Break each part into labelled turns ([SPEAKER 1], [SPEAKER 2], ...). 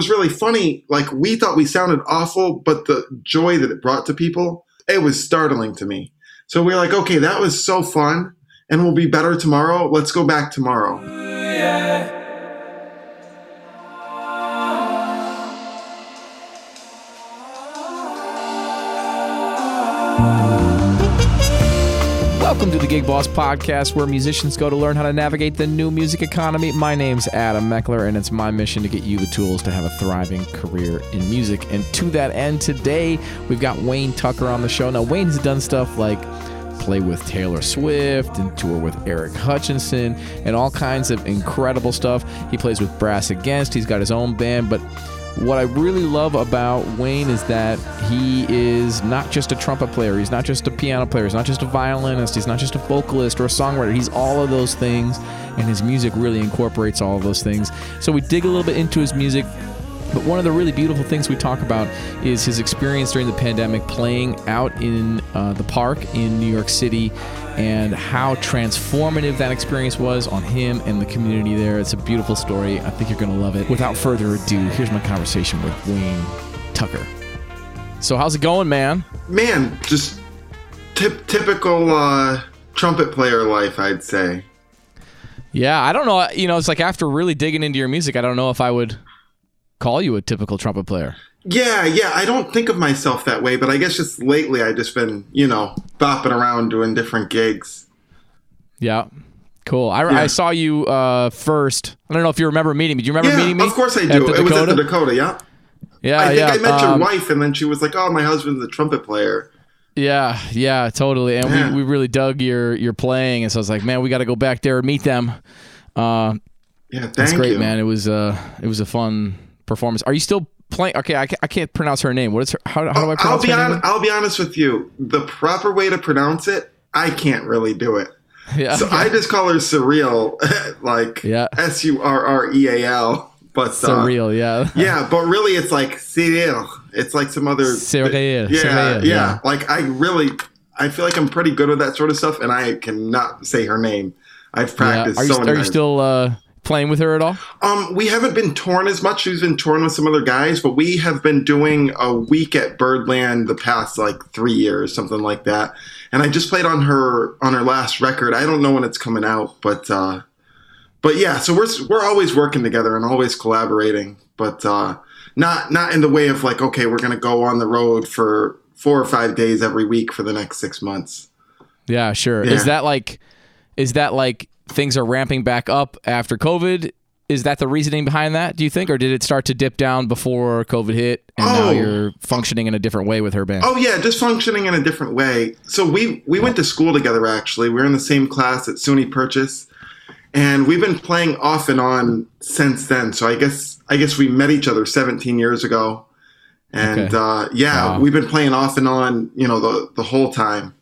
[SPEAKER 1] was really funny. Like we thought we sounded awful, but the joy that it brought to people, it was startling to me. So we're like, okay, that was so fun, and we'll be better tomorrow. Let's go back tomorrow.
[SPEAKER 2] Welcome to the Gig Boss Podcast, where musicians go to learn how to navigate the new music economy. My name's Adam Meckler, and it's my mission to get you the tools to have a thriving career in music. And to that end, today we've got Wayne Tucker on the show. Now, Wayne's done stuff like play with Taylor Swift and tour with Eric Hutchinson and all kinds of incredible stuff. He plays with Brass Against, he's got his own band, but what I really love about Wayne is that he is not just a trumpet player, he's not just a piano player, he's not just a violinist, he's not just a vocalist or a songwriter. He's all of those things, and his music really incorporates all of those things. So we dig a little bit into his music. But one of the really beautiful things we talk about is his experience during the pandemic playing out in uh, the park in New York City and how transformative that experience was on him and the community there. It's a beautiful story. I think you're going to love it. Without further ado, here's my conversation with Wayne Tucker. So, how's it going, man?
[SPEAKER 1] Man, just tip, typical uh, trumpet player life, I'd say.
[SPEAKER 2] Yeah, I don't know. You know, it's like after really digging into your music, I don't know if I would call you a typical trumpet player.
[SPEAKER 1] Yeah, yeah. I don't think of myself that way, but I guess just lately I just been, you know, bopping around doing different gigs.
[SPEAKER 2] Yeah. Cool. I,
[SPEAKER 1] Yeah.
[SPEAKER 2] I saw you uh, first. I don't know if you remember meeting me. Do you remember
[SPEAKER 1] Yeah,
[SPEAKER 2] meeting me?
[SPEAKER 1] of course I do. It was at the
[SPEAKER 2] Dakota?
[SPEAKER 1] Dakota, yeah.
[SPEAKER 2] Yeah,
[SPEAKER 1] I think
[SPEAKER 2] yeah.
[SPEAKER 1] I met
[SPEAKER 2] um,
[SPEAKER 1] your wife, and then she was like, "Oh, my husband's a trumpet player."
[SPEAKER 2] Yeah, yeah, totally. And
[SPEAKER 1] Yeah.
[SPEAKER 2] we, we really dug your your playing, and so I was like, man, we got to go back there and meet them. Uh,
[SPEAKER 1] Yeah, thank
[SPEAKER 2] that's great,
[SPEAKER 1] you.
[SPEAKER 2] man. It was uh, it was a fun performance. Are you still Okay, I, I can't pronounce her name. What is her? How, how do I pronounce I'll
[SPEAKER 1] be
[SPEAKER 2] her
[SPEAKER 1] on,
[SPEAKER 2] name?
[SPEAKER 1] I'll be honest with you. The proper way to pronounce it, I can't really do it.
[SPEAKER 2] Yeah,
[SPEAKER 1] So I just call her Surreal, like
[SPEAKER 2] Yeah.
[SPEAKER 1] S U R R E A L. But uh,
[SPEAKER 2] surreal. Yeah,
[SPEAKER 1] Yeah, but really, it's like surreal. It's like some other
[SPEAKER 2] surreal.
[SPEAKER 1] Yeah,
[SPEAKER 2] Cyrille,
[SPEAKER 1] yeah,
[SPEAKER 2] yeah.
[SPEAKER 1] Like I really, I feel like I'm pretty good with that sort of stuff, and I cannot say her name. I've
[SPEAKER 2] yeah.
[SPEAKER 1] practiced
[SPEAKER 2] Are you,
[SPEAKER 1] so many
[SPEAKER 2] are you still uh, playing with her at all?
[SPEAKER 1] Um, we haven't been torn as much. She's been torn with some other guys, but we have been doing a week at Birdland the past like three years, something like that. And I just played on her on her last record. I don't know when it's coming out, but uh, but yeah. So we're we're always working together and always collaborating, but uh, not not in the way of like okay, we're gonna go on the road for four or five days every week for the next six months.
[SPEAKER 2] Yeah, sure.
[SPEAKER 1] Yeah.
[SPEAKER 2] Is that like, is that like things are ramping back up after COVID? Is that the reasoning behind that? Do you think, or did it start to dip down before COVID hit, and now
[SPEAKER 1] Oh.
[SPEAKER 2] you're functioning in a different way with her band?
[SPEAKER 1] Oh yeah, just functioning in a different way. So we we went to school together actually. We were in the same class at SUNY Purchase, and we've been playing off and on since then. So I guess I guess we met each other 17 years ago, and
[SPEAKER 2] Okay.
[SPEAKER 1] uh, yeah,
[SPEAKER 2] Wow.
[SPEAKER 1] we've been playing off and on, you know, the the whole time.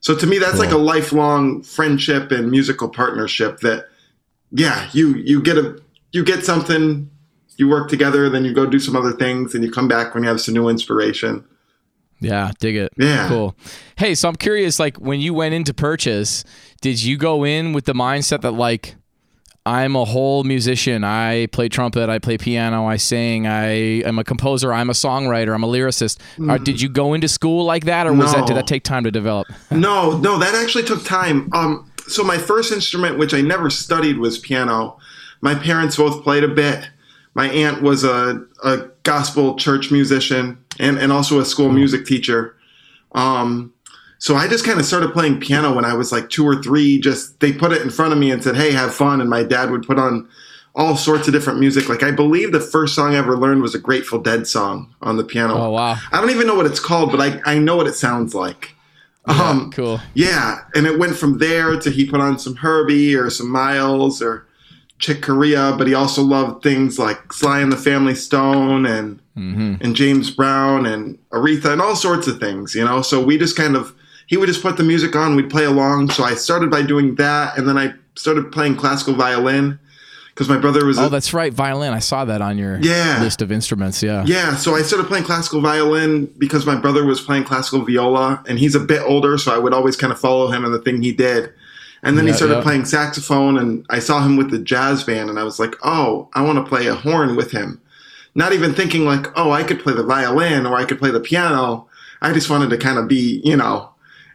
[SPEAKER 1] So to me, that's like a lifelong friendship and musical partnership. That yeah, you you get a you get something. You work together, then you go do some other things, and you come back when you have some new inspiration.
[SPEAKER 2] Yeah, dig it.
[SPEAKER 1] Yeah.
[SPEAKER 2] Cool. Hey, so I'm curious, like when you went into purchase, did you go in with the mindset that like I'm a whole musician. I play trumpet, I play piano, I sing, I am a composer, I'm a songwriter, I'm a lyricist. Or did you go into school like that or was that did that take time to develop?
[SPEAKER 1] No, no, that actually took time. Um, so my first instrument, which I never studied, was piano. My parents both played a bit. My aunt was a, a gospel church musician and, and also a school music teacher. Um, so I just kind of started playing piano when I was like two or three. Just they put it in front of me and said, "Hey, have fun." And my dad would put on all sorts of different music. Like I believe the first song I ever learned was a Grateful Dead song on the piano.
[SPEAKER 2] Oh wow.
[SPEAKER 1] I don't even know what it's called, but I, I know what it sounds like. Um,
[SPEAKER 2] cool.
[SPEAKER 1] yeah, and it went from there to he put on some Herbie or some Miles or Chick Corea, but he also loved things like Sly and the Family Stone and
[SPEAKER 2] hmm
[SPEAKER 1] and James Brown and Aretha and all sorts of things, you know. So we just kind of he would just put the music on, we'd play along. So I started by doing that, and then I started playing classical violin because my brother was
[SPEAKER 2] Oh,
[SPEAKER 1] a,
[SPEAKER 2] that's right, violin. I saw that on your
[SPEAKER 1] Yeah.
[SPEAKER 2] list of instruments. Yeah.
[SPEAKER 1] Yeah, so I started playing classical violin because my brother was playing classical viola, and he's a bit older, so I would always kind of follow him and the thing he did. And then he started
[SPEAKER 2] yeah.
[SPEAKER 1] playing saxophone, and I saw him with the jazz band, and I was like, oh, I want to play a horn with him. not even thinking like, oh, I could play the violin or I could play the piano. I just wanted to kind of be, you know,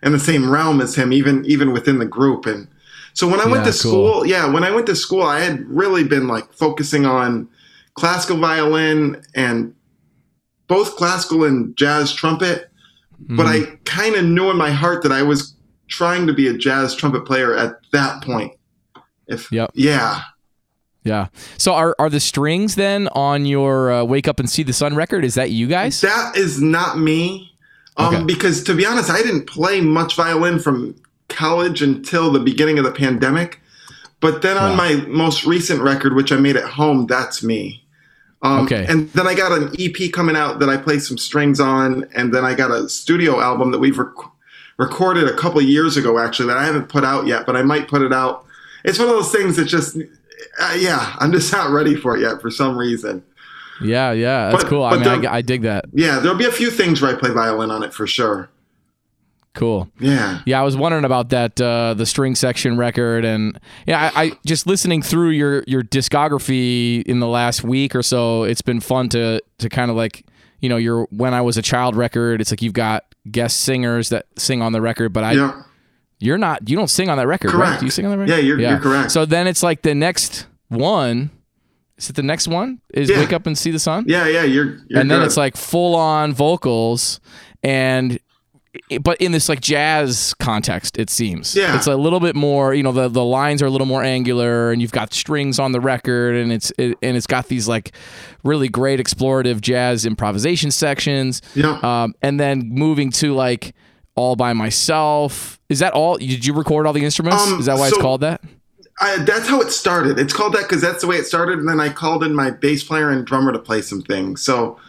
[SPEAKER 1] in the same realm as him, even even within the group. And so when I went
[SPEAKER 2] Yeah,
[SPEAKER 1] to
[SPEAKER 2] cool.
[SPEAKER 1] school, yeah, when I went to school, I had really been like focusing on classical violin and both classical and jazz trumpet. But
[SPEAKER 2] Mhm.
[SPEAKER 1] I kind of knew in my heart that I was trying to be a jazz trumpet player at that point. If
[SPEAKER 2] Yep.
[SPEAKER 1] yeah,
[SPEAKER 2] yeah. So are are the strings then on your uh, "Wake Up and See the Sun" record? Is that you guys?
[SPEAKER 1] that is not me. Um,
[SPEAKER 2] Okay.
[SPEAKER 1] because to be honest, I didn't play much violin from college until the beginning of the pandemic. But then on my most recent record, which I made at home, that's me. Um,
[SPEAKER 2] Okay.
[SPEAKER 1] And then I got an EP coming out that I play some strings on, and then I got a studio album that we've rec- recorded a couple years ago, actually, that I haven't put out yet, but I might put it out. It's one of those things that just, uh, yeah, I'm just not ready for it yet for some reason.
[SPEAKER 2] Yeah, yeah. That's
[SPEAKER 1] But-
[SPEAKER 2] cool. I mean,
[SPEAKER 1] the-
[SPEAKER 2] I, I dig that.
[SPEAKER 1] Yeah, there'll be a few things where I play violin on it for sure.
[SPEAKER 2] Cool.
[SPEAKER 1] Yeah.
[SPEAKER 2] Yeah, I was wondering about that uh, the string section record, and yeah, I, I just listening through your your discography in the last week or so. It's been fun to to kind of like you know your when I was a child record. It's like you've got guest singers that sing on the record, but I
[SPEAKER 1] Yeah.
[SPEAKER 2] you're not you don't sing on that record, right?
[SPEAKER 1] Correct.
[SPEAKER 2] Do you sing on that record?
[SPEAKER 1] Yeah, you're- you're correct.
[SPEAKER 2] So then it's like the next one. Is it the next one? Is
[SPEAKER 1] Yeah.
[SPEAKER 2] wake up and see the sun?
[SPEAKER 1] Yeah, yeah, you're, you're
[SPEAKER 2] and then
[SPEAKER 1] good.
[SPEAKER 2] it's like full on vocals and but in this like jazz context it seems
[SPEAKER 1] Yeah.
[SPEAKER 2] it's a little bit more you know the the lines are a little more angular and you've got strings on the record and it's it, and it's got these like really great explorative jazz improvisation sections
[SPEAKER 1] Yeah.
[SPEAKER 2] um and then moving to like all by myself is that all did you record all the instruments
[SPEAKER 1] Um,
[SPEAKER 2] is that why it's called that
[SPEAKER 1] I, that's how it started. It's called that because that's the way it started. And then I called in my bass player and drummer to play some things. So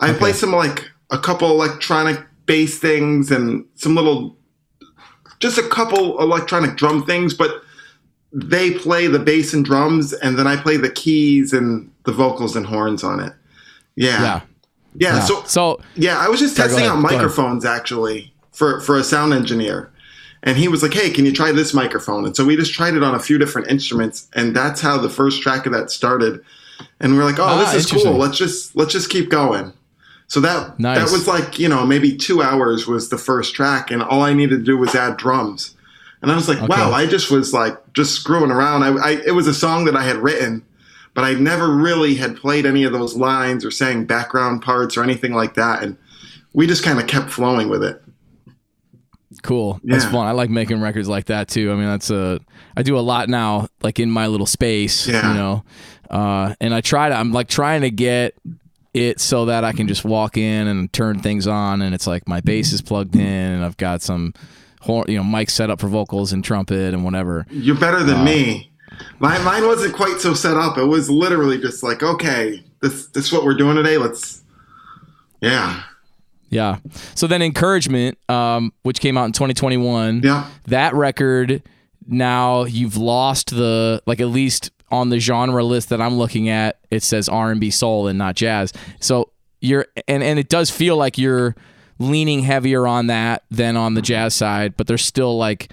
[SPEAKER 1] I play some like a couple electronic bass things and some little, just a couple electronic drum things. But they play the bass and drums, and then I play the keys and the vocals and horns on it. Yeah.
[SPEAKER 2] yeah
[SPEAKER 1] Yeah.
[SPEAKER 2] yeah.
[SPEAKER 1] So
[SPEAKER 2] so
[SPEAKER 1] Yeah, I was just
[SPEAKER 2] Sorry,
[SPEAKER 1] testing out microphones actually for for a sound engineer. And he was like, "Hey, can you try this microphone?" And so we just tried it on a few different instruments, and that's how the first track of that started. And we're like, "Oh,
[SPEAKER 2] Ah,
[SPEAKER 1] this is cool. Let's just let's just keep going." So that
[SPEAKER 2] Nice.
[SPEAKER 1] that was like you know maybe two hours was the first track, and all I needed to do was add drums. And I was like, "Wow!" I just was like just screwing around. I, I it was a song that I had written, but I never really had played any of those lines or sang background parts or anything like that. And we just kind of kept flowing with it.
[SPEAKER 2] Cool. That's fun. I like making records like that too. I mean, that's a I do a lot now, like in my little space.
[SPEAKER 1] Yeah.
[SPEAKER 2] You know, uh, and I try to. I'm like trying to get it so that I can just walk in and turn things on, and it's like my bass is plugged in, and I've got some, hor- you know, mic set up for vocals and trumpet and whatever.
[SPEAKER 1] You're better than me. Mine, mine wasn't quite so set up. It was literally just like, okay, this this is what we're doing today. Let's, yeah,
[SPEAKER 2] Yeah. So then, encouragement, um, which came out in 2021.
[SPEAKER 1] yeah,
[SPEAKER 2] that record now you've lost the like at least on the genre list that I'm looking at it says R&B soul and not jazz so you're and and it does feel like you're leaning heavier on that than on the jazz side but there's still like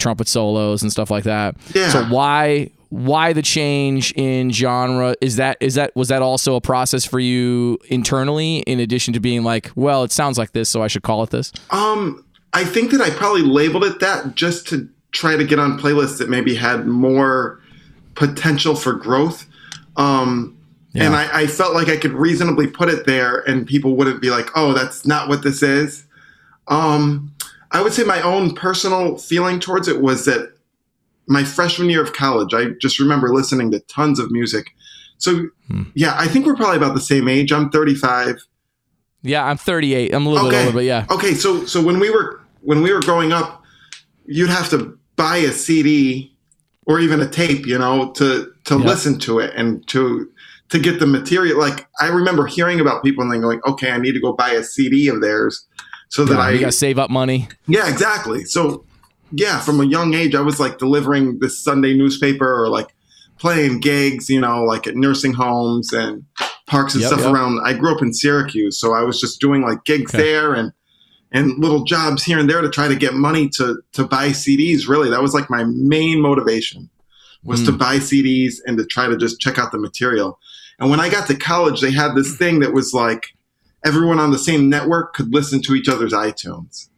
[SPEAKER 2] trumpet solos and stuff like that
[SPEAKER 1] Yeah.
[SPEAKER 2] so why why the change in genre is that is that was that also a process for you internally in addition to being like well it sounds like this so I should call it this
[SPEAKER 1] Um, I think that I probably labeled it that just to try to get on playlists that maybe had more potential for growth. Um, And I, I felt like I could reasonably put it there, and people wouldn't be like, "Oh, that's not what this is." Um, I would say my own personal feeling towards it was that my freshman year of college, I just remember listening to tons of music. So,
[SPEAKER 2] Hmm.
[SPEAKER 1] yeah, I think we're probably about the same age. I'm 35.
[SPEAKER 2] yeah I'm 38 I'm a little bit older but yeah
[SPEAKER 1] Okay, so so when we were when we were growing up, you'd have to buy a CD or even a tape, you know, to to
[SPEAKER 2] Yeah.
[SPEAKER 1] listen to it and to to get the material. Like I remember hearing about people and then going, "Okay, I need to go buy a CD of theirs." So that
[SPEAKER 2] Yeah,
[SPEAKER 1] I
[SPEAKER 2] you gotta save up money.
[SPEAKER 1] Yeah, exactly. So yeah, from a young age I was like delivering this Sunday newspaper or like playing gigs, you know, like at nursing homes and parks and
[SPEAKER 2] Yep,
[SPEAKER 1] stuff
[SPEAKER 2] yep.
[SPEAKER 1] around. I grew up in Syracuse, so I was just doing like gigs
[SPEAKER 2] Okay.
[SPEAKER 1] there and and little jobs here and there to try to get money to to buy CDs. Really, that was like my main motivation was to
[SPEAKER 2] Hmm.
[SPEAKER 1] buy CDs and to try to just check out the material. And when I got to college, they had this thing that was like everyone on the same network could listen to each other's iTunes.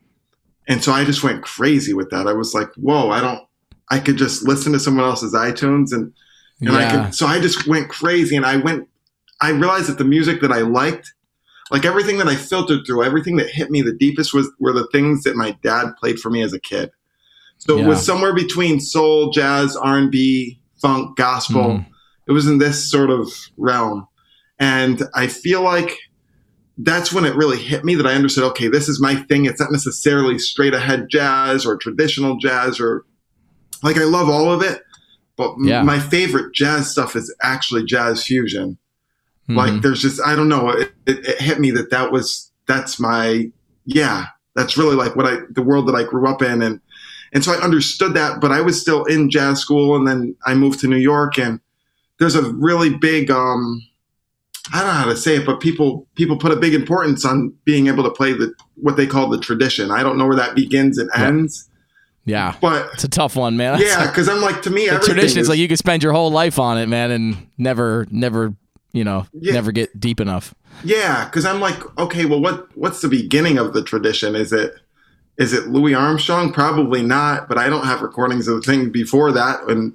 [SPEAKER 1] And so I just went crazy with that. I was like, whoa, I don't, I could just listen to someone else's iTunes and, and I could, so I just went crazy and I went, I realized that the music that I liked, like everything that I filtered through, everything that hit me the deepest was, were the things that my dad played for me as a kid. So it was somewhere between soul, jazz, R&B, funk, gospel.
[SPEAKER 2] Mhm.
[SPEAKER 1] It was in this sort of realm. And I feel like that's when it really hit me that I understood, okay, this is my thing. It's not necessarily straight ahead jazz or traditional jazz or like I love all of it. But m- my favorite jazz stuff is actually jazz fusion.
[SPEAKER 2] Mhm.
[SPEAKER 1] Like there's just, I don't know, it, it, it hit me that that was, that's my, yeah, that's really like what I, the world that I grew up in. And, and so I understood that, but I was still in jazz school and then I moved to New York and there's a really big, um, I don't know how to say it, but people people put a big importance on being able to play the what they call the tradition. I don't know where that begins and ends,
[SPEAKER 2] yeah.
[SPEAKER 1] but
[SPEAKER 2] It's a tough one, man.
[SPEAKER 1] yeah, because I'm like to me,
[SPEAKER 2] the tradition is like you could spend your whole life on it, man, and never, never, you know,
[SPEAKER 1] Yeah.
[SPEAKER 2] never get deep enough.
[SPEAKER 1] yeah, because I'm like, okay, well, what what's the beginning of the tradition? Is it is it Louis Armstrong? Probably not, but I don't have recordings of the thing before that, and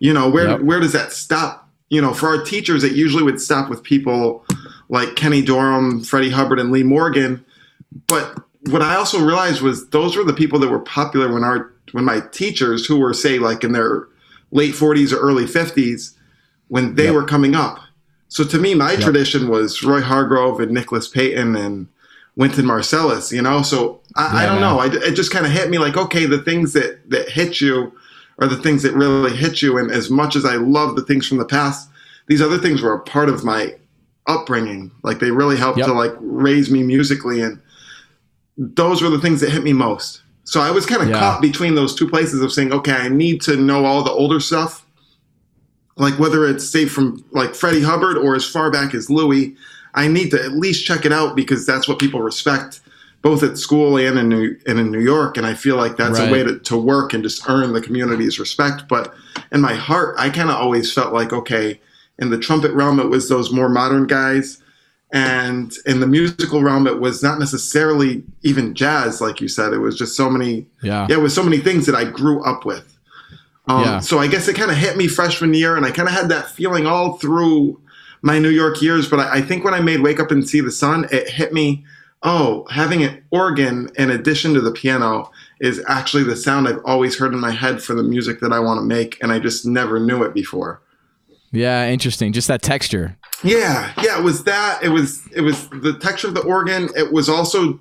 [SPEAKER 1] you know where
[SPEAKER 2] Yep.
[SPEAKER 1] where does that stop? You know, for our teachers, it usually would stop with people like Kenny Dorham, Freddie Hubbard, and Lee Morgan. But what I also realized was those were the people that were popular when our when my teachers, who were say like in their late 40s or early 50s, when they
[SPEAKER 2] Yep.
[SPEAKER 1] were coming up. So to me, my
[SPEAKER 2] Yep.
[SPEAKER 1] tradition was Roy Hargrove and Nicholas Payton and Wynton Marsalis. You know, so I, I don't
[SPEAKER 2] man.
[SPEAKER 1] know. I, it just kind of hit me like, okay, the things that that hit you are the things that really hit you. And as much as I love the things from the past, these other things were a part of my upbringing. Like they really helped
[SPEAKER 2] Yep.
[SPEAKER 1] to like raise me musically, and those were the things that hit me most. So I was kind of
[SPEAKER 2] Yeah.
[SPEAKER 1] caught between those two places of saying, okay, I need to know all the older stuff, like whether it's say from like Freddie Hubbard or as far back as Louis. I need to at least check it out because that's what people respect, both at school and in New and in New York. And I feel like that's
[SPEAKER 2] Right.
[SPEAKER 1] a way to, to work and just earn the community's respect. But in my heart, I kind of always felt like, okay, in the trumpet realm, it was those more modern guys. And in the musical realm, it was not necessarily even jazz, like you said. It was just so many,
[SPEAKER 2] Yeah.
[SPEAKER 1] yeah, it was so many things that I grew up with. Um,
[SPEAKER 2] Yeah.
[SPEAKER 1] So I guess it kind of hit me freshman year, and I kind of had that feeling all through my New York years. But I, I think when I made Wake Up and See the Sun, it hit me. Oh, having an organ in addition to the piano is actually the sound I've always heard in my head for the music that I want to make, and I just never knew it before.
[SPEAKER 2] Yeah, interesting. Just that texture.
[SPEAKER 1] Yeah, yeah, it was that. It was it was the texture of the organ. It was also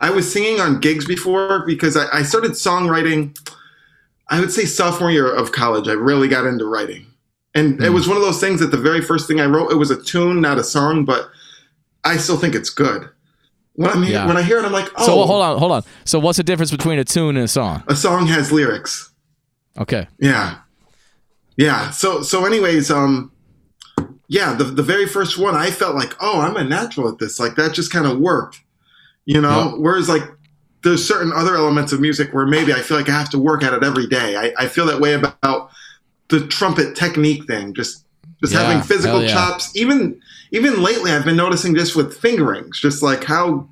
[SPEAKER 1] I was singing on gigs before because I, I started songwriting. I would say sophomore year of college. I really got into writing, and it
[SPEAKER 2] Hmm.
[SPEAKER 1] was one of those things that the very first thing I wrote it was a tune, not a song, but I still think it's good. When I'm
[SPEAKER 2] Yeah.
[SPEAKER 1] when I hear it, I'm like, oh,
[SPEAKER 2] So well, hold on, hold on. So what's the difference between a tune and a song?
[SPEAKER 1] a song has lyrics.
[SPEAKER 2] Okay.
[SPEAKER 1] Yeah. Yeah. So so anyways, um yeah, the the very first one I felt like, oh, I'm a natural at this. Like that just kind of worked. You know?
[SPEAKER 2] Yep.
[SPEAKER 1] Whereas like there's certain other elements of music where maybe I feel like I have to work at it every day. I, I feel that way about the trumpet technique thing. Just just
[SPEAKER 2] Yeah,
[SPEAKER 1] having physical
[SPEAKER 2] yeah.
[SPEAKER 1] chops. Even even lately I've been noticing just with fingerings, just like how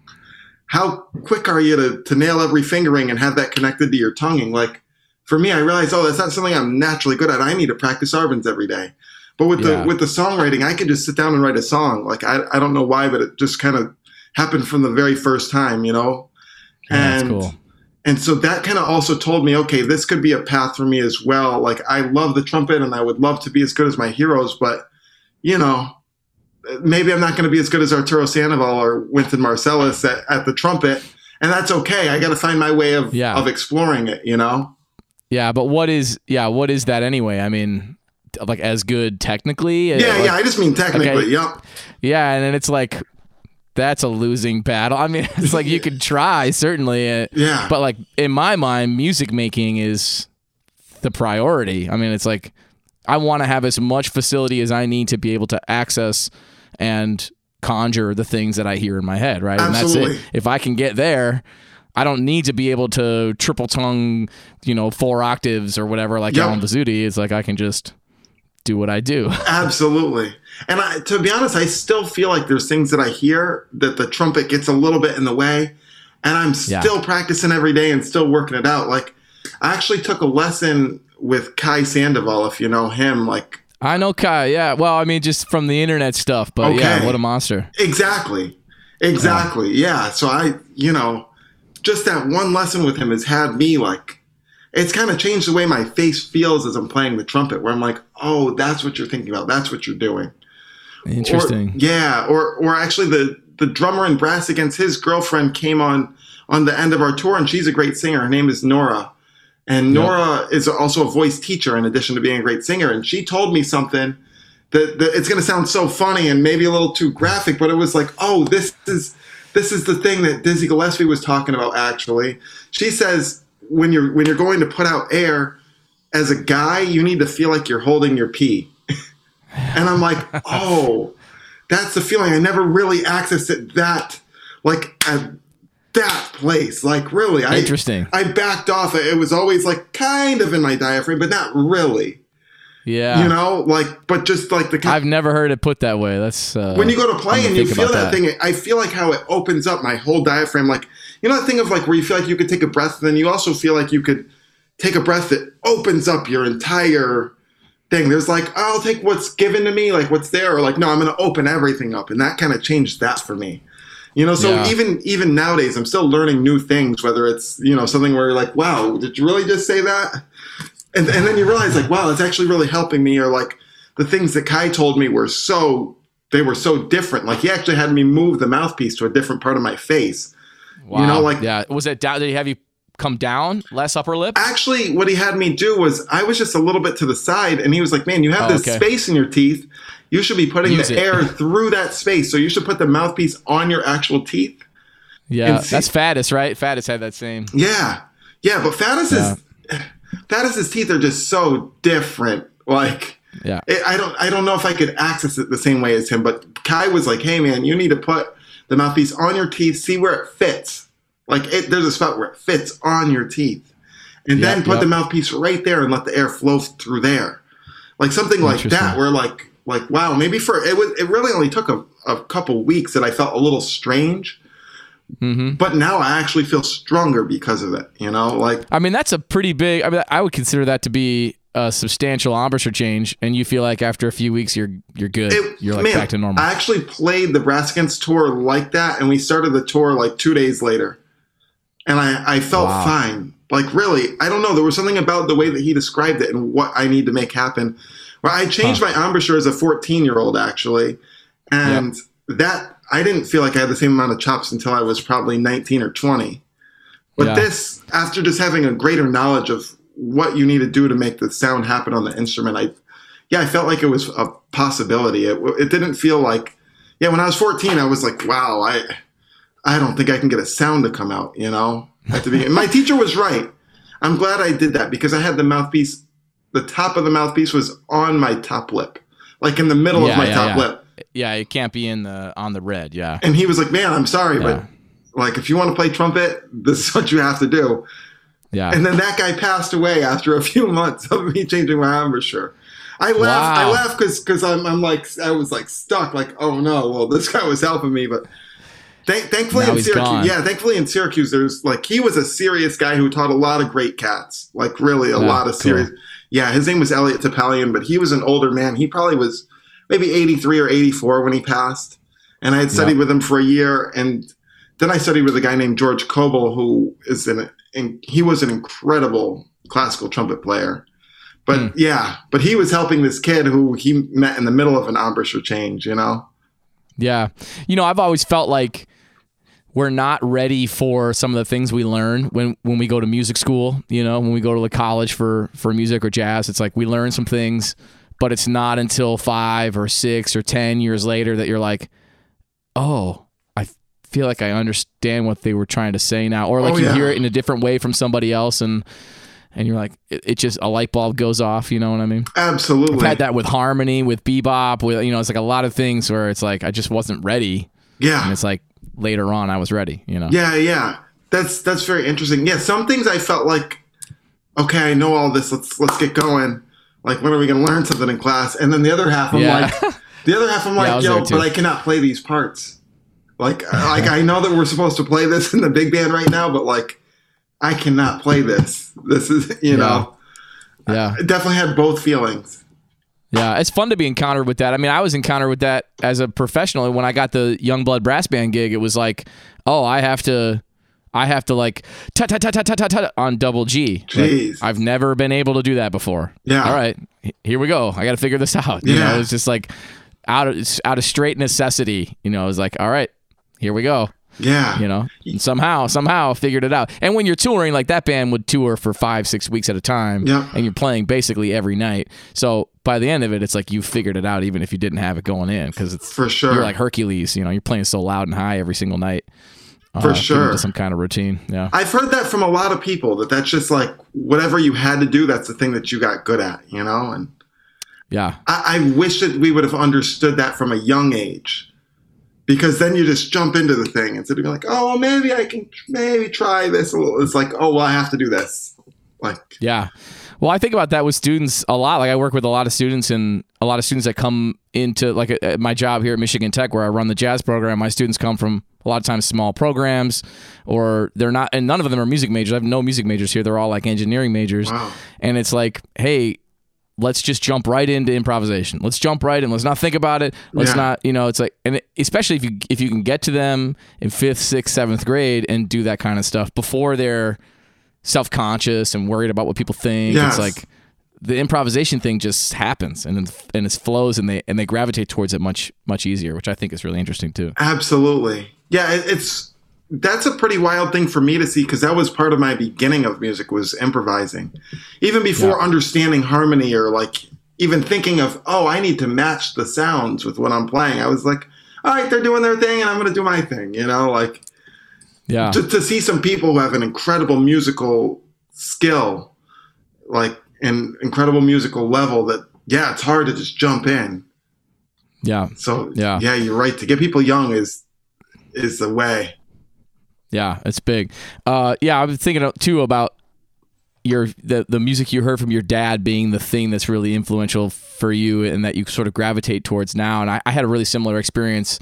[SPEAKER 1] how quick are you to, to nail every fingering and have that connected to your tonguing? Like for me, I realized, oh, that's not something I'm naturally good at. I need to practice Arbans every day. But with
[SPEAKER 2] Yeah.
[SPEAKER 1] the with the songwriting, I can just sit down and write a song. Like I, I don't know why, but it just kind of happened from the very first time, you know.
[SPEAKER 2] Yeah, that's
[SPEAKER 1] and
[SPEAKER 2] cool.
[SPEAKER 1] And so that kind of also told me, okay, this could be a path for me as well. Like I love the trumpet, and I would love to be as good as my heroes, but you know, maybe I'm not going to be as good as Arturo Sandoval or Wynton Marsalis at, at the trumpet, and that's okay. I got to find my way of
[SPEAKER 2] Yeah.
[SPEAKER 1] of exploring it, you know.
[SPEAKER 2] Yeah, but what is yeah, what is that anyway? I mean, like as good technically?
[SPEAKER 1] Yeah,
[SPEAKER 2] Like,
[SPEAKER 1] yeah. I just mean technically.
[SPEAKER 2] okay.
[SPEAKER 1] Yep.
[SPEAKER 2] Yeah, and then it's like that's a losing battle. I mean, it's like you could try certainly, uh,
[SPEAKER 1] Yeah.
[SPEAKER 2] but like in my mind, music making is the priority. I mean, it's like I want to have as much facility as I need to be able to access and conjure the things that I hear in my head, right? And that's
[SPEAKER 1] Absolutely.
[SPEAKER 2] it. If I can get there, I don't need to be able to triple tongue, you know, four octaves or whatever like
[SPEAKER 1] Yep.
[SPEAKER 2] Allen Vizzutti. It's like I can just do what I do.
[SPEAKER 1] Absolutely. And I, to be honest, I still feel like there's things that I hear that the trumpet gets a little bit in the way. And I'm
[SPEAKER 2] Yeah.
[SPEAKER 1] still practicing every day and still working it out. Like, I actually took a lesson with Kai Sandoval, if you know him. Like,
[SPEAKER 2] I know Kai. Yeah. Well, I mean, just from the internet stuff, but yeah, what a monster.
[SPEAKER 1] exactly. Exactly. Yeah. So I, you know, just that one lesson with him has had me like, it's kind of changed the way my face feels as I'm playing the trumpet, where I'm like, oh, that's what you're thinking about. That's what you're doing.
[SPEAKER 2] Interesting.
[SPEAKER 1] Or, yeah, or or actually the the drummer in Brass Against His girlfriend came on on the end of our tour, and she's a great singer. Her name is Nora, and
[SPEAKER 2] Yep.
[SPEAKER 1] Nora is also a voice teacher in addition to being a great singer. And she told me something that, that it's going to sound so funny and maybe a little too graphic, but it was like, oh, this is this is the thing that Dizzy Gillespie was talking about. Actually, she says when you're when you're going to put out air as a guy, you need to feel like you're holding your pee. And I'm like, oh, that's the feeling. I never really accessed it that, like, at that place. Like, really, I,
[SPEAKER 2] Interesting.
[SPEAKER 1] I backed off. It was always like kind of in my diaphragm, but not really.
[SPEAKER 2] Yeah.
[SPEAKER 1] You know, like, but just like the kind
[SPEAKER 2] I've never heard it put that way. That's uh,
[SPEAKER 1] when you go to play and you feel
[SPEAKER 2] about
[SPEAKER 1] that, thing, I feel like how it opens up my whole diaphragm. Like, you know, that thing of like where you feel like you could take a breath, and then you also feel like you could take a breath that opens up your entire thing. There's like, I'll take what's given to me, like what's there, or like, no, I'm going to open everything up, and that kind of changed that for me. You know, so
[SPEAKER 2] Yeah.
[SPEAKER 1] even even nowadays, I'm still learning new things. Whether it's you know something where you're like, wow, did you really just say that? And and then you realize like, wow, it's actually really helping me. Or like the things that Kai told me were so they were so different. Like he actually had me move the mouthpiece to a different part of my face.
[SPEAKER 2] Wow.
[SPEAKER 1] you know, like-
[SPEAKER 2] yeah. Was it down? Did he have you come down less upper lip?
[SPEAKER 1] Actually, what he had me do was I was just a little bit to the side, and he was like, "Man, you have
[SPEAKER 2] Oh,
[SPEAKER 1] this
[SPEAKER 2] okay.
[SPEAKER 1] space in your teeth. You should be putting
[SPEAKER 2] Use
[SPEAKER 1] the
[SPEAKER 2] it."
[SPEAKER 1] air through that space. So you should put the mouthpiece on your actual teeth."
[SPEAKER 2] Yeah. That's Faddis, right? Faddis had that same.
[SPEAKER 1] Yeah, yeah, but Faddis
[SPEAKER 2] Yeah.
[SPEAKER 1] is Faddis's teeth are just so different. Like.
[SPEAKER 2] Yeah.
[SPEAKER 1] it, I don't I don't know if I could access it the same way as him, but Kai was like, "Hey man, you need to put the mouthpiece on your teeth, see where it fits. Like it, there's a spot where it fits on your teeth, and then put
[SPEAKER 2] yep.
[SPEAKER 1] the mouthpiece right there and let the air flow through there, like something like that. Where like like wow, maybe for it was it really only took a, a couple weeks that I felt a little strange,
[SPEAKER 2] hmm
[SPEAKER 1] but now I actually feel stronger because of it. You know, like
[SPEAKER 2] I mean, that's a pretty big. I mean, I would consider that to be a substantial embouchure change, and you feel like after a few weeks, you're you're good.
[SPEAKER 1] It-
[SPEAKER 2] you're like
[SPEAKER 1] man,
[SPEAKER 2] back to normal.
[SPEAKER 1] I actually played the Brass Against tour like that, and we started the tour like two days later, and I, I felt
[SPEAKER 2] Wow.
[SPEAKER 1] fine. Like really, I don't know. There was something about the way that he described it and what I need to make happen. Well, I changed my embouchure as a 14 year old actually, and that I didn't feel like I had the same amount of chops until I was probably 19 or 20. But
[SPEAKER 2] Yeah.
[SPEAKER 1] this, after just having a greater knowledge of what you need to do to make the sound happen on the instrument, I yeah, I felt like it was a possibility. It, it didn't feel like, yeah, when I was 14, I was like, wow, I, I don't think I can get a sound to come out, you know, at the beginning. My teacher was right. I'm glad I did that because I had the mouthpiece, the top of the mouthpiece was on my top lip, like in the middle
[SPEAKER 2] Yeah,
[SPEAKER 1] of my
[SPEAKER 2] yeah,
[SPEAKER 1] top
[SPEAKER 2] yeah.
[SPEAKER 1] lip.
[SPEAKER 2] yeah, it can't be in the on the red. Yeah.
[SPEAKER 1] And he was like, man, I'm sorry, but like, if you want to play trumpet, this is what you have to do.
[SPEAKER 2] Yeah.
[SPEAKER 1] And then that guy passed away after a few months of me changing my embouchure. I laughed. I
[SPEAKER 2] Wow.
[SPEAKER 1] laughed because because I'm, I'm like I was like stuck. Like oh no, well this guy was helping me, but thank, thankfully
[SPEAKER 2] Now
[SPEAKER 1] in Syracuse,
[SPEAKER 2] gone.
[SPEAKER 1] yeah, thankfully in Syracuse, there's like he was a serious guy who taught a lot of great cats. Like really a lot of
[SPEAKER 2] cool.
[SPEAKER 1] serious. Yeah, his name was Elliot Topalian, but he was an older man. He probably was maybe 83 or 84 when he passed. And I had studied with him for a year, and then I studied with a guy named George Coble, who is an and he was an incredible classical trumpet player. But
[SPEAKER 2] Hmm.
[SPEAKER 1] yeah, but he was helping this kid who he met in the middle of an embouchure change, you know?
[SPEAKER 2] Yeah. You know, I've always felt like we're not ready for some of the things we learn when when we go to music school, you know, when we go to the college for for music or jazz. It's like we learn some things, but it's not until 5 or 6 or 10 years later that you're like, "Oh, feel like I understand what they were trying to say now." Or like
[SPEAKER 1] Oh,
[SPEAKER 2] you
[SPEAKER 1] yeah.
[SPEAKER 2] hear it in a different way from somebody else and and you're like it, it just a light bulb goes off, you know what I mean?
[SPEAKER 1] Absolutely.
[SPEAKER 2] I've had that with harmony, with bebop, with you know, it's like a lot of things where it's like I just wasn't ready,
[SPEAKER 1] Yeah.
[SPEAKER 2] and it's like later on I was ready. You know.
[SPEAKER 1] Yeah, yeah. That's that's very interesting. Yeah, some things I felt like, okay, I know all this. Let's let's get going. Like, when are we going to learn something in class? And then the other half, I'm
[SPEAKER 2] Yeah.
[SPEAKER 1] like, the other half, I'm
[SPEAKER 2] Yeah, I
[SPEAKER 1] like,
[SPEAKER 2] was
[SPEAKER 1] yo, but I cannot play these parts. Like, uh, like I know that we're supposed to play this in the big band right now, but like, I cannot play this. This is, you know,
[SPEAKER 2] yeah.
[SPEAKER 1] I definitely had both feelings.
[SPEAKER 2] Yeah, it's fun to be encountered with that. I mean, I was encountered with that as a professional. When I got the Youngblood Brass Band gig, it was like, oh, I have to, I have to like tut tut tut tut tut tut tut on double G. Like,
[SPEAKER 1] Jeez.
[SPEAKER 2] I've never been able to do that before.
[SPEAKER 1] Yeah.
[SPEAKER 2] All right, here we go. I got to figure this out. You
[SPEAKER 1] Yeah.
[SPEAKER 2] know, was just like out of out of straight necessity. You know, I was like, all right, here we go.
[SPEAKER 1] Yeah.
[SPEAKER 2] You know, and somehow, somehow figured it out. And when you're touring, like that band would tour for five, six weeks at a time,
[SPEAKER 1] Yeah.
[SPEAKER 2] and you're playing basically every night. So by the end of it, it's like you figured it out, even if you didn't have it going in, because it's
[SPEAKER 1] For sure.
[SPEAKER 2] you're like Hercules. You know, you're playing so loud and high every single night. uh,
[SPEAKER 1] For sure.
[SPEAKER 2] into some kind of routine. Yeah,
[SPEAKER 1] I've heard that from a lot of people that that's just like whatever you had to do, that's the thing that you got good at, you know? And
[SPEAKER 2] yeah,
[SPEAKER 1] I, I wish that we would have understood that from a young age because then you just jump into the thing instead of being like, oh, maybe I can maybe try this. It's like, oh, well, I have to do this. Like,
[SPEAKER 2] Yeah. Well, I think about that with students a lot. Like I work with a lot of students and a lot of students that come into like at my job here at Michigan Tech where I run the jazz program. My students come from a lot of times small programs or they're not and none of them are music majors. I have no music majors here. They're all like engineering majors.
[SPEAKER 1] Wow.
[SPEAKER 2] And it's like, "Hey, let's just jump right into improvisation. Let's jump right in. Let's not think about it. Let's
[SPEAKER 1] Yeah.
[SPEAKER 2] not, you know, it's like, and especially if you if you can get to them in fifth, sixth, seventh grade and do that kind of stuff before they're self conscious and worried about what people think.
[SPEAKER 1] Yes.
[SPEAKER 2] It's like the improvisation thing just happens and then and it flows and they and they gravitate towards it much much easier, which I think is really interesting too.
[SPEAKER 1] Absolutely. Yeah, it's that's a pretty wild thing for me to see because that was part of my beginning of music was improvising. Even before
[SPEAKER 2] Yeah.
[SPEAKER 1] understanding harmony or like even thinking of, oh, I need to match the sounds with what I'm playing. I was like, all right, they're doing their thing and I'm going to do my thing, you know, like
[SPEAKER 2] Yeah.
[SPEAKER 1] to, to see some people who have an incredible musical skill, like an incredible musical level that yeah, it's hard to just jump in.
[SPEAKER 2] Yeah.
[SPEAKER 1] So
[SPEAKER 2] Yeah.
[SPEAKER 1] yeah, you're right. To get people young is is the way.
[SPEAKER 2] Yeah, it's big. Uh, yeah, I'm thinking too about your the the music you heard from your dad being the thing that's really influential for you and that you sort of gravitate towards now. And I, I had a really similar experience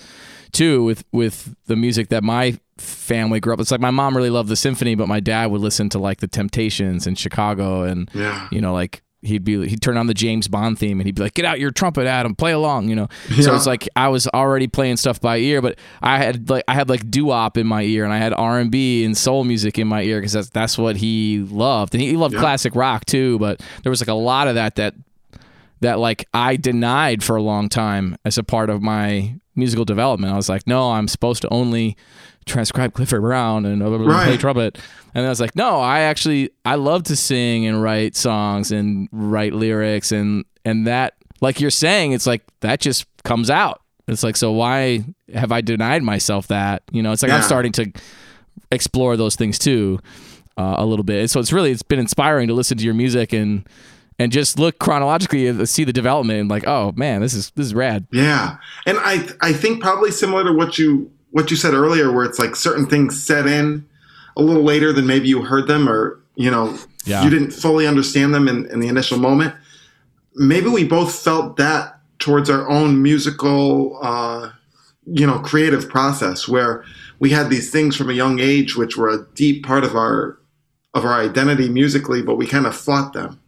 [SPEAKER 2] too with with the music that my family grew up. It's like my mom really loved the symphony, but my dad would listen to like the Temptations in Chicago and
[SPEAKER 1] Yeah.
[SPEAKER 2] you know like he'd be he'd turn on the James Bond theme and he'd be like get out your trumpet Adam play along you know? So it's like I was already playing stuff by ear but I had like I had like doo-wop in my ear and I had R&B and soul music in my ear because that's that's what he loved. And he loved
[SPEAKER 1] Yeah.
[SPEAKER 2] classic rock too but there was like a lot of that that that like I denied for a long time as a part of my musical development. I was like, no, I'm supposed to only transcribe Clifford Brown and blah, blah, blah, play trumpet. And I was like, no, I actually I love to sing and write songs and write lyrics and and that like you're saying, it's like that just comes out. It's like so why have I denied myself that? You know, it's like I'm starting to explore those things too uh, a little bit. And So it's really it's been inspiring to listen to your music and and just look chronologically and see the development and like, oh man, this is this is rad.
[SPEAKER 1] Yeah. And I I think probably similar to what you what you said earlier where it's like certain things set in a little later than maybe you heard them or you know
[SPEAKER 2] Yeah.
[SPEAKER 1] you didn't fully understand them in, in the initial moment. Maybe we both felt that towards our own musical uh you know creative process where we had these things from a young age which were a deep part of our of our identity musically but we kind of fought them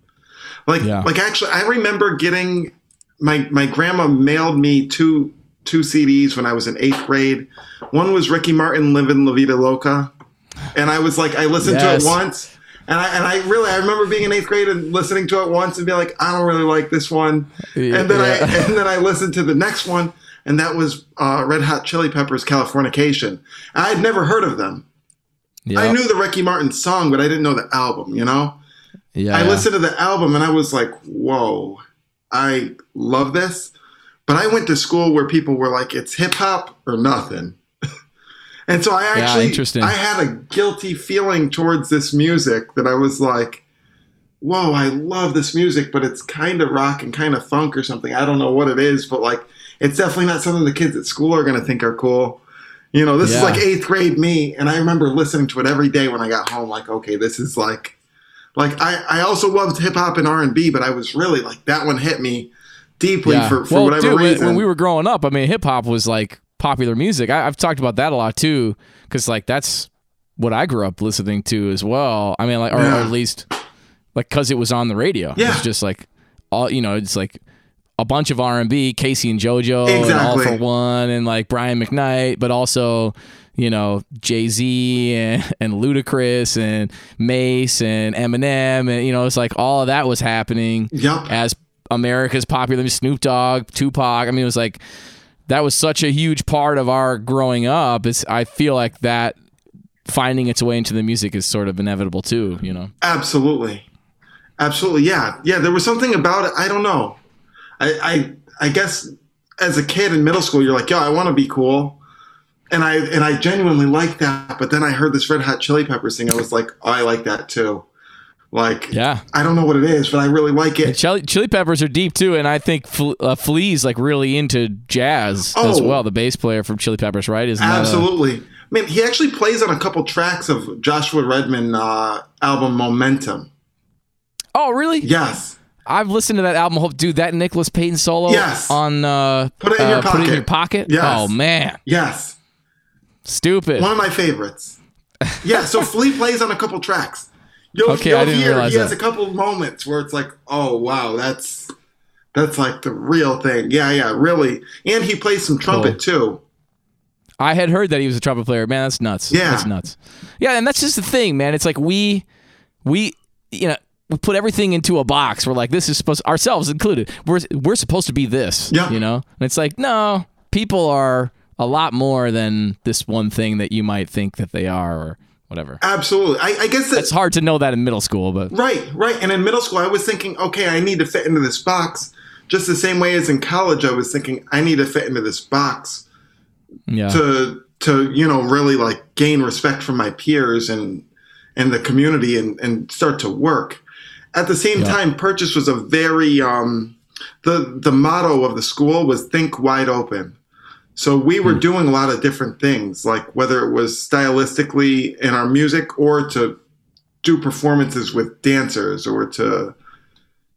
[SPEAKER 1] like
[SPEAKER 2] Yeah.
[SPEAKER 1] like actually i remember getting my my grandma mailed me two two cds when i was in eighth grade one was ricky martin living la vida loca and i was like i listened
[SPEAKER 2] Yes.
[SPEAKER 1] to it once and I, and I really I remember being in eighth grade and listening to it once and being like I don't really like this one and then
[SPEAKER 2] Yeah.
[SPEAKER 1] I and then I listened to the next one, and that was uh, Red Hot Chili Peppers' "Californication." I had never heard of them.
[SPEAKER 2] Yeah.
[SPEAKER 1] I knew the Ricky Martin song, but I didn't know the album. You know,
[SPEAKER 2] yeah.
[SPEAKER 1] I listened to the album and I was like, "Whoa, I love this." But I went to school where people were like, "It's hip hop or nothing." And so I
[SPEAKER 2] Yeah,
[SPEAKER 1] actually,
[SPEAKER 2] interesting.
[SPEAKER 1] I had a guilty feeling towards this music that I was like, whoa, I love this music, but it's kind of rock and kind of funk or something. I don't know what it is, but like, it's definitely not something the kids at school are going to think are cool. You know, this
[SPEAKER 2] Yeah.
[SPEAKER 1] is like eighth grade me. And I remember listening to it every day when I got home, like, okay, this is like, Like I, I also loved hip hop and R and B, but I was really like that one hit me deeply
[SPEAKER 2] Yeah.
[SPEAKER 1] for, for
[SPEAKER 2] well,
[SPEAKER 1] whatever
[SPEAKER 2] dude, when-
[SPEAKER 1] reason.
[SPEAKER 2] when we were growing up, I mean, hip hop was like popular music. I, I've talked about that a lot too, because like that's what I grew up listening to as well. I mean, like, or, or at least like because it was on the radio.
[SPEAKER 1] Yeah.
[SPEAKER 2] It's just like all you know. It's like a bunch of R and B, K-Ci and JoJo, and All for One, and like Brian McKnight, but also. You know Jay Z and, and Ludacris and Mase and Eminem and you know it's like all of that was happening
[SPEAKER 1] Yep.
[SPEAKER 2] as America's popular Snoop Dogg, Tupac. I mean, it was like that was such a huge part of our growing up. It's I feel like that finding its way into the music is sort of inevitable too. You know.
[SPEAKER 1] Absolutely. Absolutely. Yeah. Yeah. There was something about it. I don't know. I, I, I guess as a kid in middle school, you're like, yo, I want to be cool. And I, and I genuinely like that. But then I heard this Red Hot Chili Peppers thing. I was like, oh, I like that too. Like,
[SPEAKER 2] Yeah.
[SPEAKER 1] I don't know what it is, but I really like it.
[SPEAKER 2] Chili, Chili Peppers are deep too, and I think Fle- uh, Flea's like really into jazz as
[SPEAKER 1] Oh.
[SPEAKER 2] well. The bass player from Chili Peppers, right? Isn't that a-
[SPEAKER 1] Absolutely. Man, he actually plays on a couple tracks of Joshua Redman uh, album Momentum.
[SPEAKER 2] oh, really?
[SPEAKER 1] Yes.
[SPEAKER 2] I've listened to that album. Hope, dude, that Nicholas Payton solo
[SPEAKER 1] Yes.
[SPEAKER 2] on uh,
[SPEAKER 1] Put It in Your
[SPEAKER 2] uh, Put it in
[SPEAKER 1] Pocket.
[SPEAKER 2] your pocket.
[SPEAKER 1] Yes.
[SPEAKER 2] Oh man,
[SPEAKER 1] Yes.
[SPEAKER 2] Stupid.
[SPEAKER 1] One of my favorites. Yeah, so Flea plays on a couple tracks. You'll,
[SPEAKER 2] Okay,
[SPEAKER 1] you'll
[SPEAKER 2] I didn't
[SPEAKER 1] hear
[SPEAKER 2] realize
[SPEAKER 1] he has
[SPEAKER 2] that.
[SPEAKER 1] a couple moments where it's like, oh wow, that's that's like the real thing. Yeah, yeah, really. And he plays some trumpet too.
[SPEAKER 2] I had heard that he was a trumpet player. Man, that's nuts.
[SPEAKER 1] Yeah.
[SPEAKER 2] That's nuts. Yeah, and that's just the thing, man. It's like we we you know, we put everything into a box. We're like, this is supposed ourselves included. We're we're supposed to be this.
[SPEAKER 1] Yeah.
[SPEAKER 2] You know? And it's like, no, people are a lot more than this one thing that you might think that they are or whatever.
[SPEAKER 1] Absolutely. I, I guess
[SPEAKER 2] It's hard to know that in middle school, but
[SPEAKER 1] right, right. And in middle school, I was thinking, okay, I need to fit into this box. Just the same way as in college, I was thinking, I need to fit into this box
[SPEAKER 2] yeah.
[SPEAKER 1] to to you know really like gain respect from my peers and and the community and and start to work at the same
[SPEAKER 2] Yeah.
[SPEAKER 1] time purchase was a very um the the motto of the school was think wide open so we
[SPEAKER 2] Hmm.
[SPEAKER 1] were doing a lot of different things like whether it was stylistically in our music or to do performances with dancers or to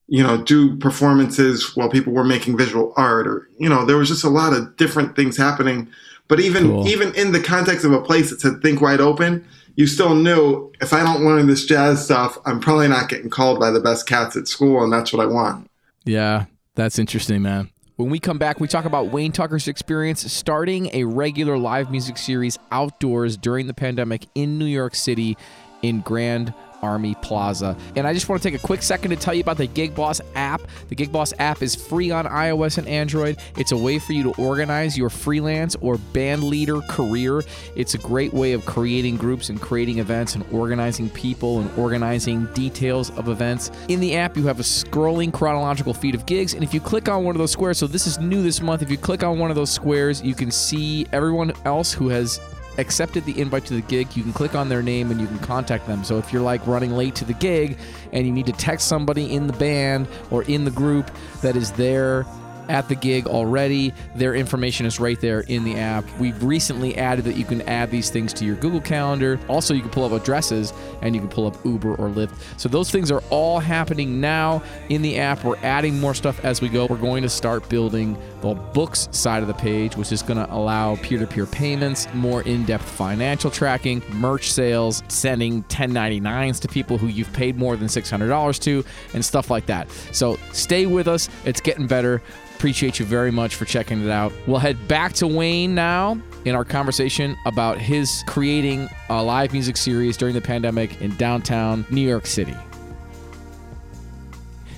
[SPEAKER 1] you know do performances while people were making visual art or you know there was just a lot of different things happening but even
[SPEAKER 2] Cool.
[SPEAKER 1] even in the context of a place that said think wide open you still knew if i don't learn this jazz stuff i'm probably not getting called by the best cats at school and that's what i want
[SPEAKER 2] Yeah, that's interesting, man. When we come back, we talk about Wayne Tucker's experience starting a regular live music series outdoors during the pandemic in New York City in Grand Army Plaza. And I just want to take a quick second to tell you about the Gig Boss app. The Gig Boss app is free on iOS and Android. It's a way for you to organize your freelance or band leader career. It's a great way of creating groups and creating events and organizing people and organizing details of events. In the app, you have a scrolling chronological feed of gigs. And if you click on one of those squares, so this is new this month, if you click on one of those squares, you can see everyone else who has accepted the invite to the gig, you can click on their name and you can contact them. So if you're like running late to the gig and you need to text somebody in the band or in the group that is there at the gig already, their information is right there in the app. We've recently added that you can add these things to your Google Calendar. Also, you can pull up addresses and you can pull up Uber or Lyft. So those things are all happening now in the app. We're adding more stuff as we go. We're going to start building the books side of the page, which is going to allow peer to peer payments, more in depth financial tracking, merch sales, sending 1099s to people who you've paid more than $600 to, and stuff like that. So stay with us. It's getting better. Appreciate you very much for checking it out. We'll head back to Wayne now in our conversation about his creating a live music series during the pandemic in downtown New York City.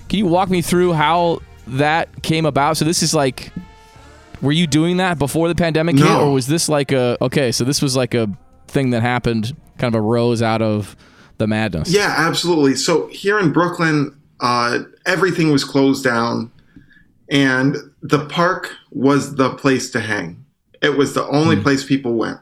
[SPEAKER 2] Can you walk me through how that came about? So this is like were you doing that before the pandemic hit or was this like a okay, so this was like a thing that happened kind of arose out of the madness.
[SPEAKER 1] Yeah, absolutely. So here in Brooklyn, uh, everything was closed down, and the park was the place to hang. It was the only place people went.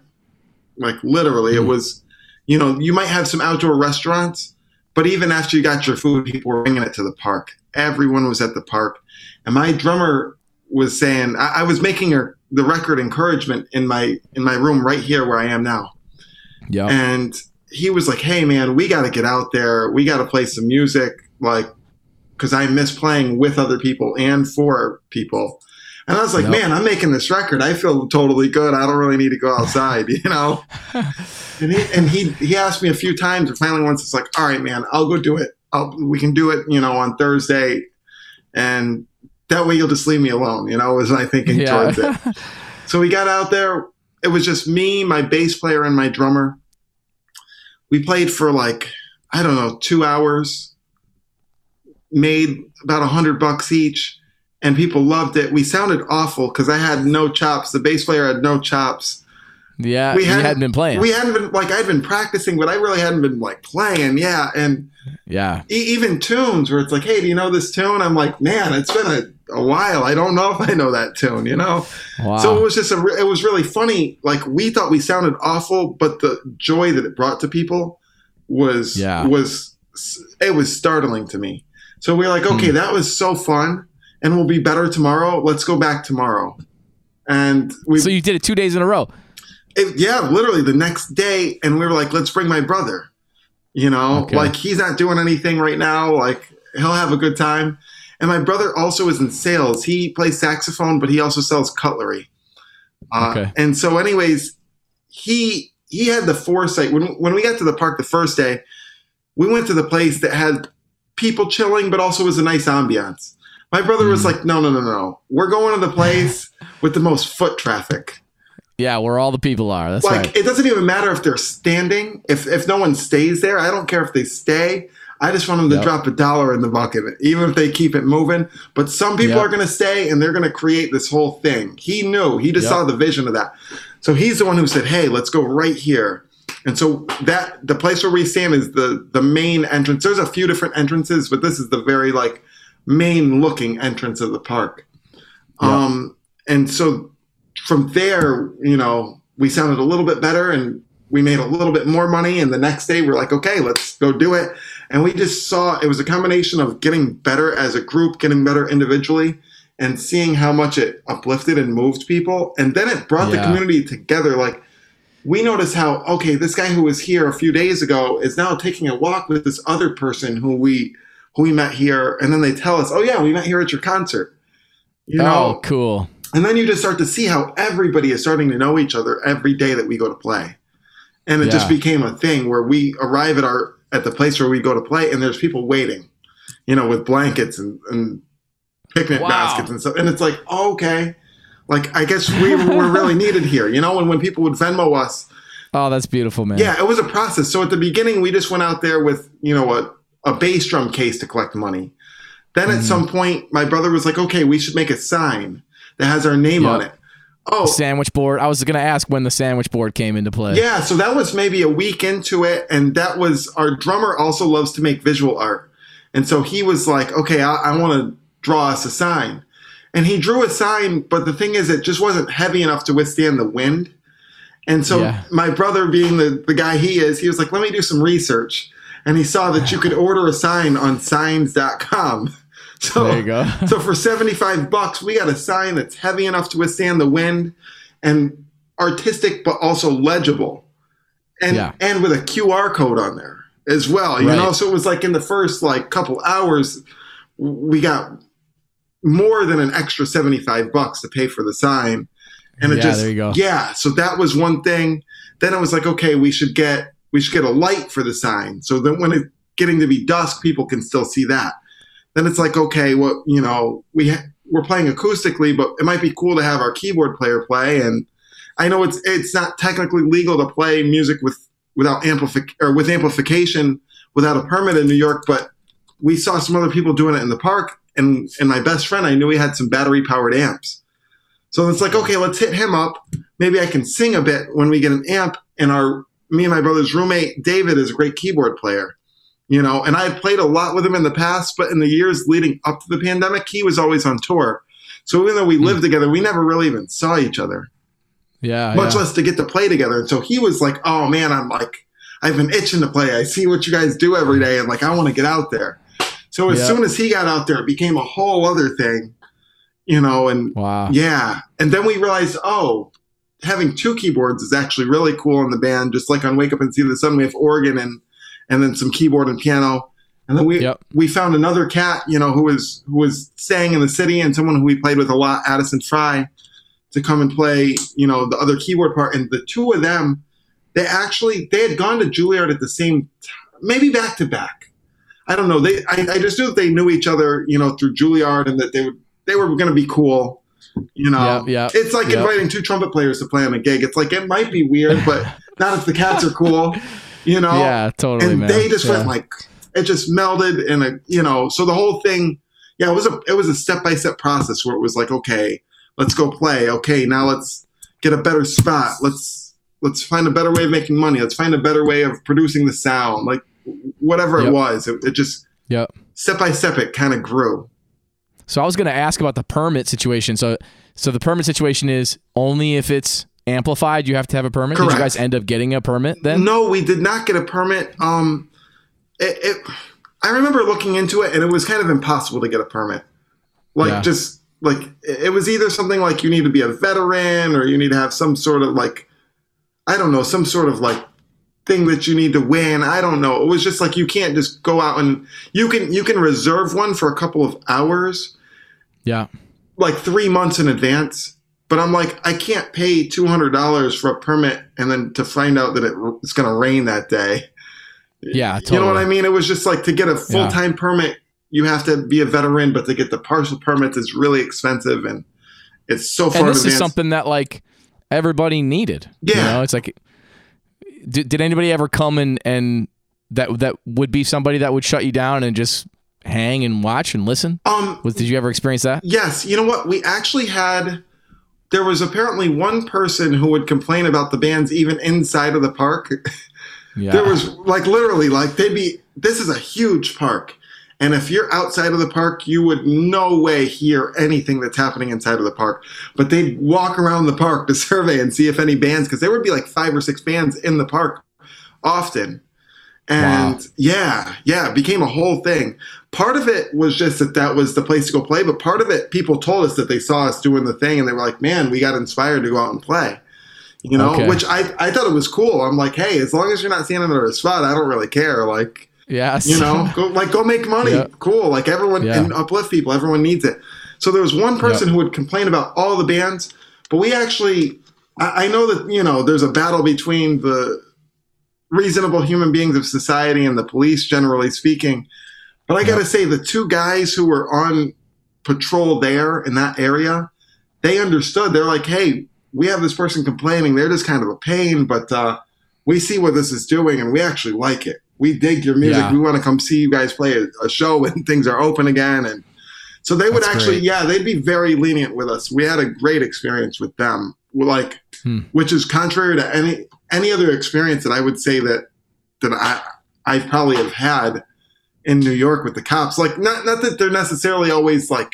[SPEAKER 1] Like literally, it was. You know, you might have some outdoor restaurants, but even after you got your food, people were bringing it to the park. Everyone was at the park, and my drummer was saying, I, I was making a, the record encouragement in my in my room right here where I am now
[SPEAKER 2] Yeah.
[SPEAKER 1] and he was like, "Hey, man, we got to get out there. We got to play some music, like, because I miss playing with other people and for people." And I was like,
[SPEAKER 2] Yep.
[SPEAKER 1] "Man, I'm making this record. I feel totally good. I don't really need to go outside, you know." and he and he he asked me a few times, and finally once it's like, "All right, man, I'll go do it. I'll, we can do it, you know, on Thursday, and that way you'll just leave me alone." You know, was my thinking
[SPEAKER 2] Yeah.
[SPEAKER 1] towards it. So we got out there. It was just me, my bass player, and my drummer. We played for like I don't know two hours. Made about a hundred bucks each, and people loved it. We sounded awful because I had no chops. The bass player had no chops.
[SPEAKER 2] yeah,
[SPEAKER 1] We hadn't-
[SPEAKER 2] hadn't been playing.
[SPEAKER 1] We hadn't been like I'd been practicing, but I really hadn't been like playing. Yeah, and
[SPEAKER 2] yeah,
[SPEAKER 1] e- even tunes where it's like, hey, do you know this tune? I'm like, man, it's been a, a while. I don't know if I know that tune. You know.
[SPEAKER 2] wow.
[SPEAKER 1] So it was just a, re- it was really funny. Like we thought we sounded awful, but the joy that it brought to people was
[SPEAKER 2] Yeah.
[SPEAKER 1] was it was startling to me. So we are like, okay,
[SPEAKER 2] Hmm.
[SPEAKER 1] that was so fun, and we'll be better tomorrow. Let's go back tomorrow. And we,
[SPEAKER 2] so you did it two days in a row.
[SPEAKER 1] it, yeah, literally the next day, and we were like, let's bring my brother. You know,
[SPEAKER 2] Okay.
[SPEAKER 1] like he's not doing anything right now. Like he'll have a good time. And my brother also is in sales. He plays saxophone, but he also sells cutlery. Uh,
[SPEAKER 2] Okay.
[SPEAKER 1] And so, anyways, he he had the foresight when when we got to the park the first day. We went to the place that had people chilling, but also was a nice ambiance. My brother was
[SPEAKER 2] Mhm.
[SPEAKER 1] like, "No, no, no, no. We're going to the place with the most foot traffic."
[SPEAKER 2] Yeah, where all the people are. That's
[SPEAKER 1] like
[SPEAKER 2] right.
[SPEAKER 1] it doesn't even matter if they're standing if if no one stays there i don't care if they stay i just want them to
[SPEAKER 2] Yep.
[SPEAKER 1] drop a dollar in the bucket even if they keep it moving but some people
[SPEAKER 2] Yep.
[SPEAKER 1] are going to stay and they're going to create this whole thing he knew he just
[SPEAKER 2] Yep.
[SPEAKER 1] saw the vision of that so he's the one who said hey let's go right here and so that the place where we stand is the the main entrance there's a few different entrances but this is the very like main looking entrance of the park um and so from there, you know, we sounded a little bit better and we made a little bit more money. And the next day, we're like, okay, let's go do it. And we just saw it was a combination of getting better as a group, getting better individually, and seeing how much it uplifted and moved people. And then it brought the community together. Like, we noticed how, okay, this guy who was here a few days ago is now taking a walk with this other person who we who we met here. And then they tell us, oh, yeah, we met here at your concert. You oh, know,
[SPEAKER 2] oh, cool.
[SPEAKER 1] and then you just start to see how everybody is starting to know each other every day that we go to play. And it just became a thing where we arrive at our at the place where we go to play and there's people waiting, you know, with blankets and, and picnic
[SPEAKER 2] Wow.
[SPEAKER 1] baskets and stuff. And it's like, oh, okay. Like I guess we were really needed here, you know, and when people would Venmo us,
[SPEAKER 2] Oh, that's beautiful, man.
[SPEAKER 1] yeah, it was a process. So at the beginning, we just went out there with, you know, a, a bass drum case to collect money. Then at
[SPEAKER 2] Mhm.
[SPEAKER 1] some point, my brother was like, okay, we should make a sign that has our name on it. Oh,
[SPEAKER 2] Sandwich board. I was going to ask when the sandwich board came into play.
[SPEAKER 1] yeah. So that was maybe a week into it. And that was our drummer also loves to make visual art. And so he was like, okay, I, I want to draw us a sign. And he drew a sign, but the thing is, it just wasn't heavy enough to withstand the wind. And so
[SPEAKER 2] Yeah.
[SPEAKER 1] my brother, being the, the guy he is, he was like, let me do some research. And he saw that you could order a sign on signs.com. So,
[SPEAKER 2] There you go.
[SPEAKER 1] so for 75 bucks, we got a sign that's heavy enough to withstand the wind and artistic, but also legible. And,
[SPEAKER 2] Yeah.
[SPEAKER 1] and with a QR code on there as well, you
[SPEAKER 2] Right.
[SPEAKER 1] know? So it was like in the first like couple hours, we got more than an extra 75 bucks to pay for the sign. And it
[SPEAKER 2] Yeah,
[SPEAKER 1] just,
[SPEAKER 2] there you go.
[SPEAKER 1] yeah. So that was one thing. Then it was like, okay, we should get, we should get a light for the sign. So that when it's getting to be dusk, people can still see that. Then it's like, okay, well, you know, we ha- we're playing acoustically, but it might be cool to have our keyboard player play. And I know it's it's not technically legal to play music with without amplific or with amplification without a permit in New York, but we saw some other people doing it in the park, and and my best friend, I knew he had some battery powered amps. So it's like, okay, let's hit him up. Maybe I can sing a bit when we get an amp. And our me and my brother's roommate David is a great keyboard player you know and i had played a lot with him in the past but in the years leading up to the pandemic he was always on tour so even though we hmm. lived together we never really even saw each other
[SPEAKER 2] Yeah.
[SPEAKER 1] much
[SPEAKER 2] yeah.
[SPEAKER 1] less to get to play together and so he was like oh man i'm like i've been itching to play i see what you guys do every day and like i want to get out there so as
[SPEAKER 2] Yeah.
[SPEAKER 1] soon as he got out there it became a whole other thing you know and
[SPEAKER 2] Wow.
[SPEAKER 1] yeah. And then we realized, oh, having two keyboards is actually really cool in the band. Just like on Wake Up and See the Sun, we have organ and and then some keyboard and piano. And then we
[SPEAKER 2] Yep.
[SPEAKER 1] we found another cat, you know, who was who was staying in the city and someone who we played with a lot, Addison Fry, to come and play, you know, the other keyboard part. And the two of them, they actually they had gone to Juilliard at the same time, maybe back to back. I don't know. They I, I just knew that they knew each other, you know, through Juilliard and that they would they were gonna be cool. You know,
[SPEAKER 2] Yeah, yeah,
[SPEAKER 1] it's like
[SPEAKER 2] yeah.
[SPEAKER 1] inviting two trumpet players to play on a gig. It's like it might be weird, but not if the cats are cool. You know,
[SPEAKER 2] yeah, totally,
[SPEAKER 1] and
[SPEAKER 2] man.
[SPEAKER 1] they just
[SPEAKER 2] yeah.
[SPEAKER 1] went like it just melded and a you know so the whole thing yeah it was a it was a step by step process where it was like okay let's go play okay now let's get a better spot let's let's find a better way of making money let's find a better way of producing the sound like whatever
[SPEAKER 2] Yep.
[SPEAKER 1] it was it, it just
[SPEAKER 2] Yep.
[SPEAKER 1] step by step it kind of grew
[SPEAKER 2] So I was going to ask about the permit situation. So so the permit situation is only if it's amplified, you have to have a permit. Did you guys end up getting a permit then?
[SPEAKER 1] No, we did not get a permit. Um, it, it, I remember looking into it, and it was kind of impossible to get a permit. Like
[SPEAKER 2] Yeah.
[SPEAKER 1] just like it it was either something like you need to be a veteran, or you need to have some sort of like, I don't know, some sort of like thing that you need to win. I don't know. It was just like you can't just go out and you can you can reserve one for a couple of hours,
[SPEAKER 2] Yeah.
[SPEAKER 1] like three months in advance. But I'm like, I can't pay two hundred dollars for a permit and then to find out that it, it's going to rain that day.
[SPEAKER 2] Yeah,
[SPEAKER 1] You know what. I mean? It was just like to get a full time permit, you have to be a veteran, but to get the partial permits is really expensive and it's so far
[SPEAKER 2] And this
[SPEAKER 1] advance.
[SPEAKER 2] is something that like everybody needed. You
[SPEAKER 1] Yeah.
[SPEAKER 2] know, it's like did, did anybody ever come and and that that would be somebody that would shut you down and just hang and watch and listen?
[SPEAKER 1] um,
[SPEAKER 2] Was did you ever experience that?
[SPEAKER 1] yes, you know what? We actually had. There was apparently one person who would complain about the bands even inside of the park.
[SPEAKER 2] Yeah.
[SPEAKER 1] There was like literally like they'd be. This is a huge park, and if you're outside of the park, you would no way hear anything that's happening inside of the park. But they'd walk around the park to survey and see if any bands, because there would be like five or six bands in the park often. And
[SPEAKER 2] Wow.
[SPEAKER 1] yeah, yeah, it became a whole thing. Part of it was just that that was the place to go play, but part of it, people told us that they saw us doing the thing and they were like, man, we got inspired to go out and play. You know,
[SPEAKER 2] Okay.
[SPEAKER 1] which I, I thought it was cool. I'm like, hey, as long as you're not standing under a spot, I don't really care. Like,
[SPEAKER 2] yes.
[SPEAKER 1] you know, go like go make money.
[SPEAKER 2] Yeah.
[SPEAKER 1] Cool. Like everyone
[SPEAKER 2] Yeah.
[SPEAKER 1] and uplift people. Everyone needs it. So there was one person who would complain about all the bands, but we actually I, I know that, you know, there's a battle between the reasonable human beings of society and the police, generally speaking. But I gotta say, the two guys who were on patrol there in that area, they understood. They're like, hey, we have this person complaining. They're just kind of a pain, but uh, we see what this is doing and we actually like it. We dig your music.
[SPEAKER 2] Yeah.
[SPEAKER 1] We want to come see you guys play a, a show when things are open again. And so they would
[SPEAKER 2] That's
[SPEAKER 1] actually,
[SPEAKER 2] great.
[SPEAKER 1] yeah, they'd be very lenient with us. We had a great experience with them. Like,
[SPEAKER 2] Hmm.
[SPEAKER 1] which is contrary to any any other experience that I would say that that I I probably have had in New York with the cops. Like not not that they're necessarily always like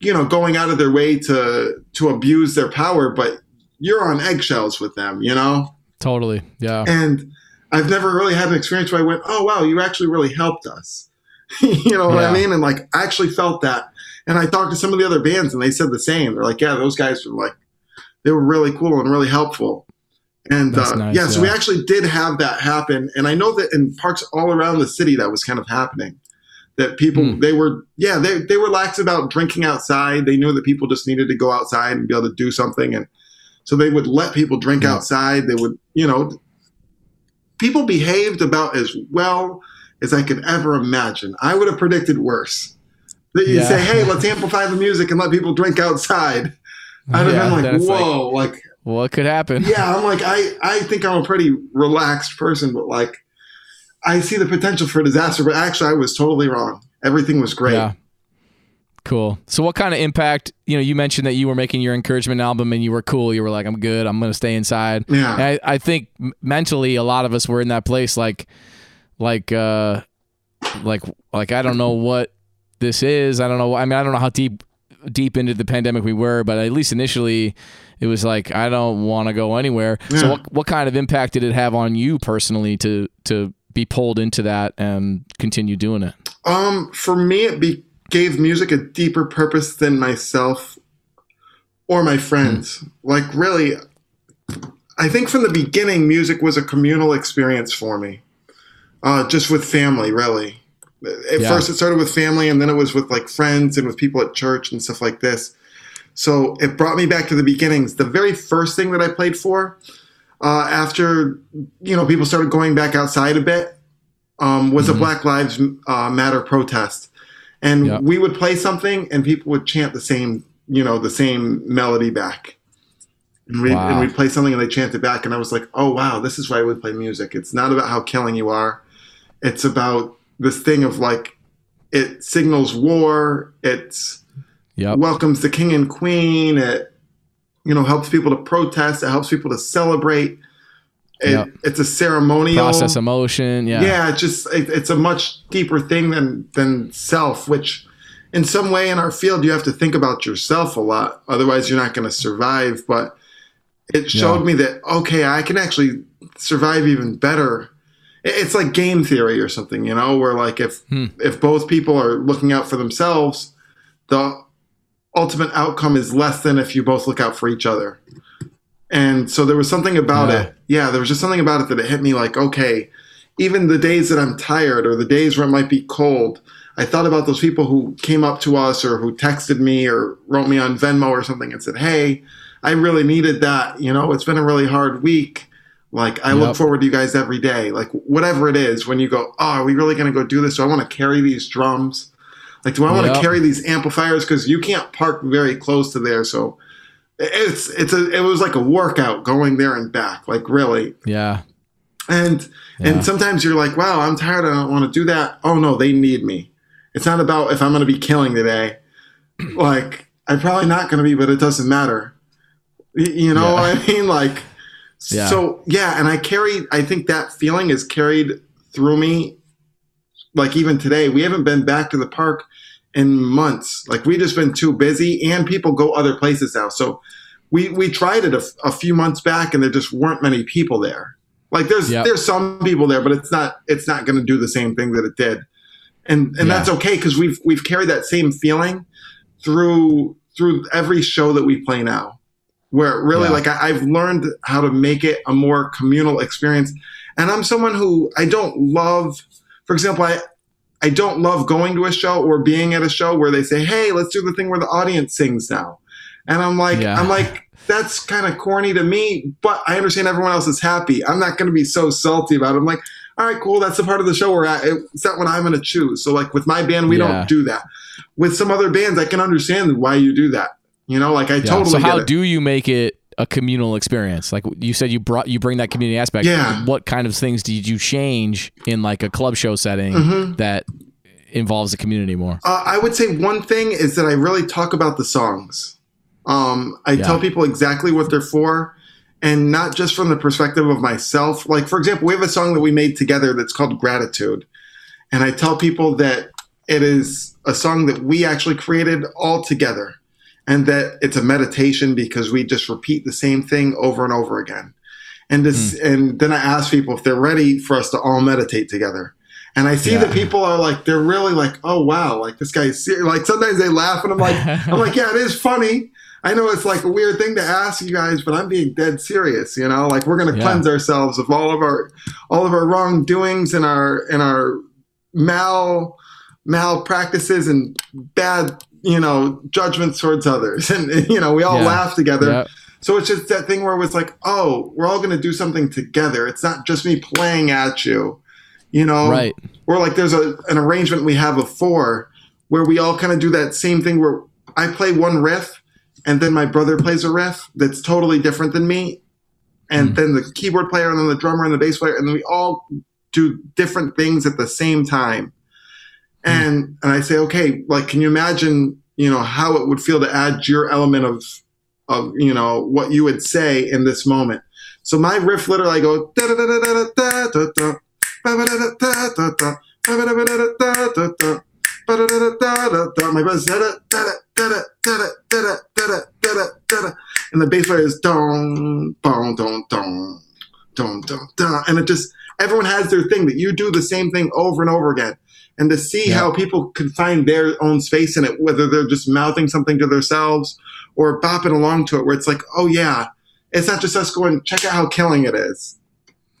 [SPEAKER 1] you know going out of their way to to abuse their power, but you're on eggshells with them, you know?
[SPEAKER 2] Totally. Yeah.
[SPEAKER 1] And I've never really had an experience where I went, "Oh wow, you actually really helped us." you know what
[SPEAKER 2] Yeah.
[SPEAKER 1] I mean? And like I actually felt that. And I talked to some of the other bands and they said the same. They're like, "Yeah, those guys were like they were really cool and really helpful." And uh,
[SPEAKER 2] nice,
[SPEAKER 1] yeah, so we actually did have that happen. And I know that in parks all around the city that was kind of happening. That people
[SPEAKER 2] Hmm.
[SPEAKER 1] they were yeah, they they were lax about drinking outside. They knew that people just needed to go outside and be able to do something and so they would let people drink
[SPEAKER 2] Yeah.
[SPEAKER 1] outside. They would, you know, people behaved about as well as I could ever imagine. I would have predicted worse. That you
[SPEAKER 2] Yeah.
[SPEAKER 1] say, "Hey, let's amplify the music and let people drink outside." I'd have
[SPEAKER 2] Yeah,
[SPEAKER 1] been like,
[SPEAKER 2] it's like,
[SPEAKER 1] "Whoa!" Like,
[SPEAKER 2] what could happen?
[SPEAKER 1] yeah, I'm like, I I think I'm a pretty relaxed person, but like, I see the potential for disaster. But actually, I was totally wrong. Everything was great.
[SPEAKER 2] Yeah. Cool. So, what kind of impact? You know, you mentioned that you were making your encouragement album and you were cool. You were like, "I'm good. I'm going to stay inside."
[SPEAKER 1] Yeah.
[SPEAKER 2] And I, I think mentally, a lot of us were in that place, like, like, uh, like, like I don't know what this is. I don't know. I mean, I don't know how deep, deep into the pandemic we were, but at least initially, it was like I don't want to go anywhere. So, what, what kind of impact did it have on you personally to to be pulled into that and continue doing it?
[SPEAKER 1] Um, for me, it be, gave music a deeper purpose than myself or my friends. Like, really, I think from the beginning, music was a communal experience for me, uh, just with family, really. At
[SPEAKER 2] Yeah.
[SPEAKER 1] first, it started with family, and then it was with like friends and with people at church and stuff like this. So it brought me back to the beginnings. The very first thing that I played for, uh, after you know people started going back outside a bit, um, was
[SPEAKER 2] Mhm.
[SPEAKER 1] a Black Lives uh, Matter protest, and
[SPEAKER 2] Yep.
[SPEAKER 1] we would play something, and people would chant the same, you know, the same melody back. And we
[SPEAKER 2] Wow.
[SPEAKER 1] and we'd play something and they chant it back, and I was like, oh wow, this is why we play music. It's not about how killing you are. It's about this thing of like, it signals war. It's
[SPEAKER 2] Yep.
[SPEAKER 1] welcomes the king and queen. It you know helps people to protest. It helps people to celebrate. It,
[SPEAKER 2] Yep.
[SPEAKER 1] It's a ceremonial
[SPEAKER 2] Process emotion. Yeah.
[SPEAKER 1] yeah, it's just it, it's a much deeper thing than than self which in some way in our field you have to think about yourself a lot otherwise you're not going to survive but it showed
[SPEAKER 2] Yeah.
[SPEAKER 1] me that okay i can actually survive even better It- it's like game theory or something you know where like if
[SPEAKER 2] Hmm.
[SPEAKER 1] if both people are looking out for themselves the ultimate outcome is less than if you both look out for each other and so there was something about
[SPEAKER 2] Yeah.
[SPEAKER 1] it yeah there was just something about it that it hit me like okay even the days that i'm tired or the days where it might be cold i thought about those people who came up to us or who texted me or wrote me on venmo or something and said hey i really needed that you know it's been a really hard week like i
[SPEAKER 2] Yep.
[SPEAKER 1] look forward to you guys every day. Like whatever it is when you go oh are we really going to go do this? Do i want to carry these drums? Like do i want to
[SPEAKER 2] Yep.
[SPEAKER 1] carry these amplifiers? Because you can't park very close to there. So it's it's a it was like a workout going there and back like really.
[SPEAKER 2] Yeah.
[SPEAKER 1] and
[SPEAKER 2] Yeah.
[SPEAKER 1] and sometimes you're like wow i'm tired. I don't want to do that. Oh no they need me. It's not about if i'm going to be killing today. Like i'm probably not going to be but it doesn't matter. You know
[SPEAKER 2] Yeah.
[SPEAKER 1] what i mean? Like
[SPEAKER 2] Yeah.
[SPEAKER 1] so yeah and i carry. i think that feeling is carried through me like even today we haven't been back to the park in months like we just been too busy and people go other places now so we we tried it a few months back and there just weren't many people there like there's
[SPEAKER 2] Yep.
[SPEAKER 1] there's some people there but it's not it's not going to do the same thing that it did and and
[SPEAKER 2] Yeah.
[SPEAKER 1] that's okay because we've we've carried that same feeling through through every show that we play now where really
[SPEAKER 2] Yeah.
[SPEAKER 1] like I, i've learned how to make it a more communal experience. And i'm someone who i don't love for example i i don't love going to a show or being at a show where they say hey let's do the thing where the audience sings now. And i'm like
[SPEAKER 2] Yeah.
[SPEAKER 1] i'm like that's kind of corny to me but i understand everyone else is happy. I'm not going to be so salty about it. I'm like all right cool that's the part of the show we're at it's not what i'm going to choose. So like with my band we
[SPEAKER 2] Yeah.
[SPEAKER 1] don't do that. With some other bands i can understand why you do that you know like i
[SPEAKER 2] Yeah.
[SPEAKER 1] totally
[SPEAKER 2] so how do you make it a communal experience? Like you said, you brought you bring that community aspect.
[SPEAKER 1] Yeah.
[SPEAKER 2] What kind of things did you change in like a club show setting
[SPEAKER 1] Mhm.
[SPEAKER 2] that involves the community more?
[SPEAKER 1] Uh, I would say one thing is that I really talk about the songs. Um, I
[SPEAKER 2] Yeah.
[SPEAKER 1] tell people exactly what they're for, and not just from the perspective of myself. Like, for example, we have a song that we made together that's called Gratitude. And I tell people that it is a song that we actually created all together and that it's a meditation because we just repeat the same thing over and over again. And this, hmm. and then I ask people if they're ready for us to all meditate together. And I see
[SPEAKER 2] Yeah.
[SPEAKER 1] that people are like, they're really like, oh wow, like this guy's serious. Like sometimes they laugh, and I'm like, I'm like, yeah, it is funny. I know it's like a weird thing to ask you guys, but I'm being dead serious. You know, like we're gonna
[SPEAKER 2] Yeah.
[SPEAKER 1] cleanse ourselves of all of our all of our wrongdoings and our and our mal malpractices and bad you know judgments towards others, and you know we all
[SPEAKER 2] Yeah.
[SPEAKER 1] laugh together.
[SPEAKER 2] Yep.
[SPEAKER 1] So it's just that thing where it was like, oh, we're all going to do something together. It's not just me playing at you, you know?
[SPEAKER 2] Right.
[SPEAKER 1] Or like there's a, an arrangement we have of four where we all kind of do that same thing where I play one riff and then my brother plays a riff that's totally different than me. And
[SPEAKER 2] Hmm.
[SPEAKER 1] then the keyboard player and then the drummer and the bass player. And then we all do different things at the same time.
[SPEAKER 2] Hmm.
[SPEAKER 1] And, and I say, okay, like, can you imagine, you know, how it would feel to add your element of, of you know what you would say in this moment. So my riff literally I go da da da da da da da da my brother's da da da da da da da da da da and the bass player is dong dong dong dong dong dong and it just everyone has their thing that you do the same thing over and over again and to see
[SPEAKER 2] Yeah.
[SPEAKER 1] how people can find their own space in it whether they're just mouthing something to themselves or bopping along to it where it's like, oh yeah, it's not just us going, check out how killing it is.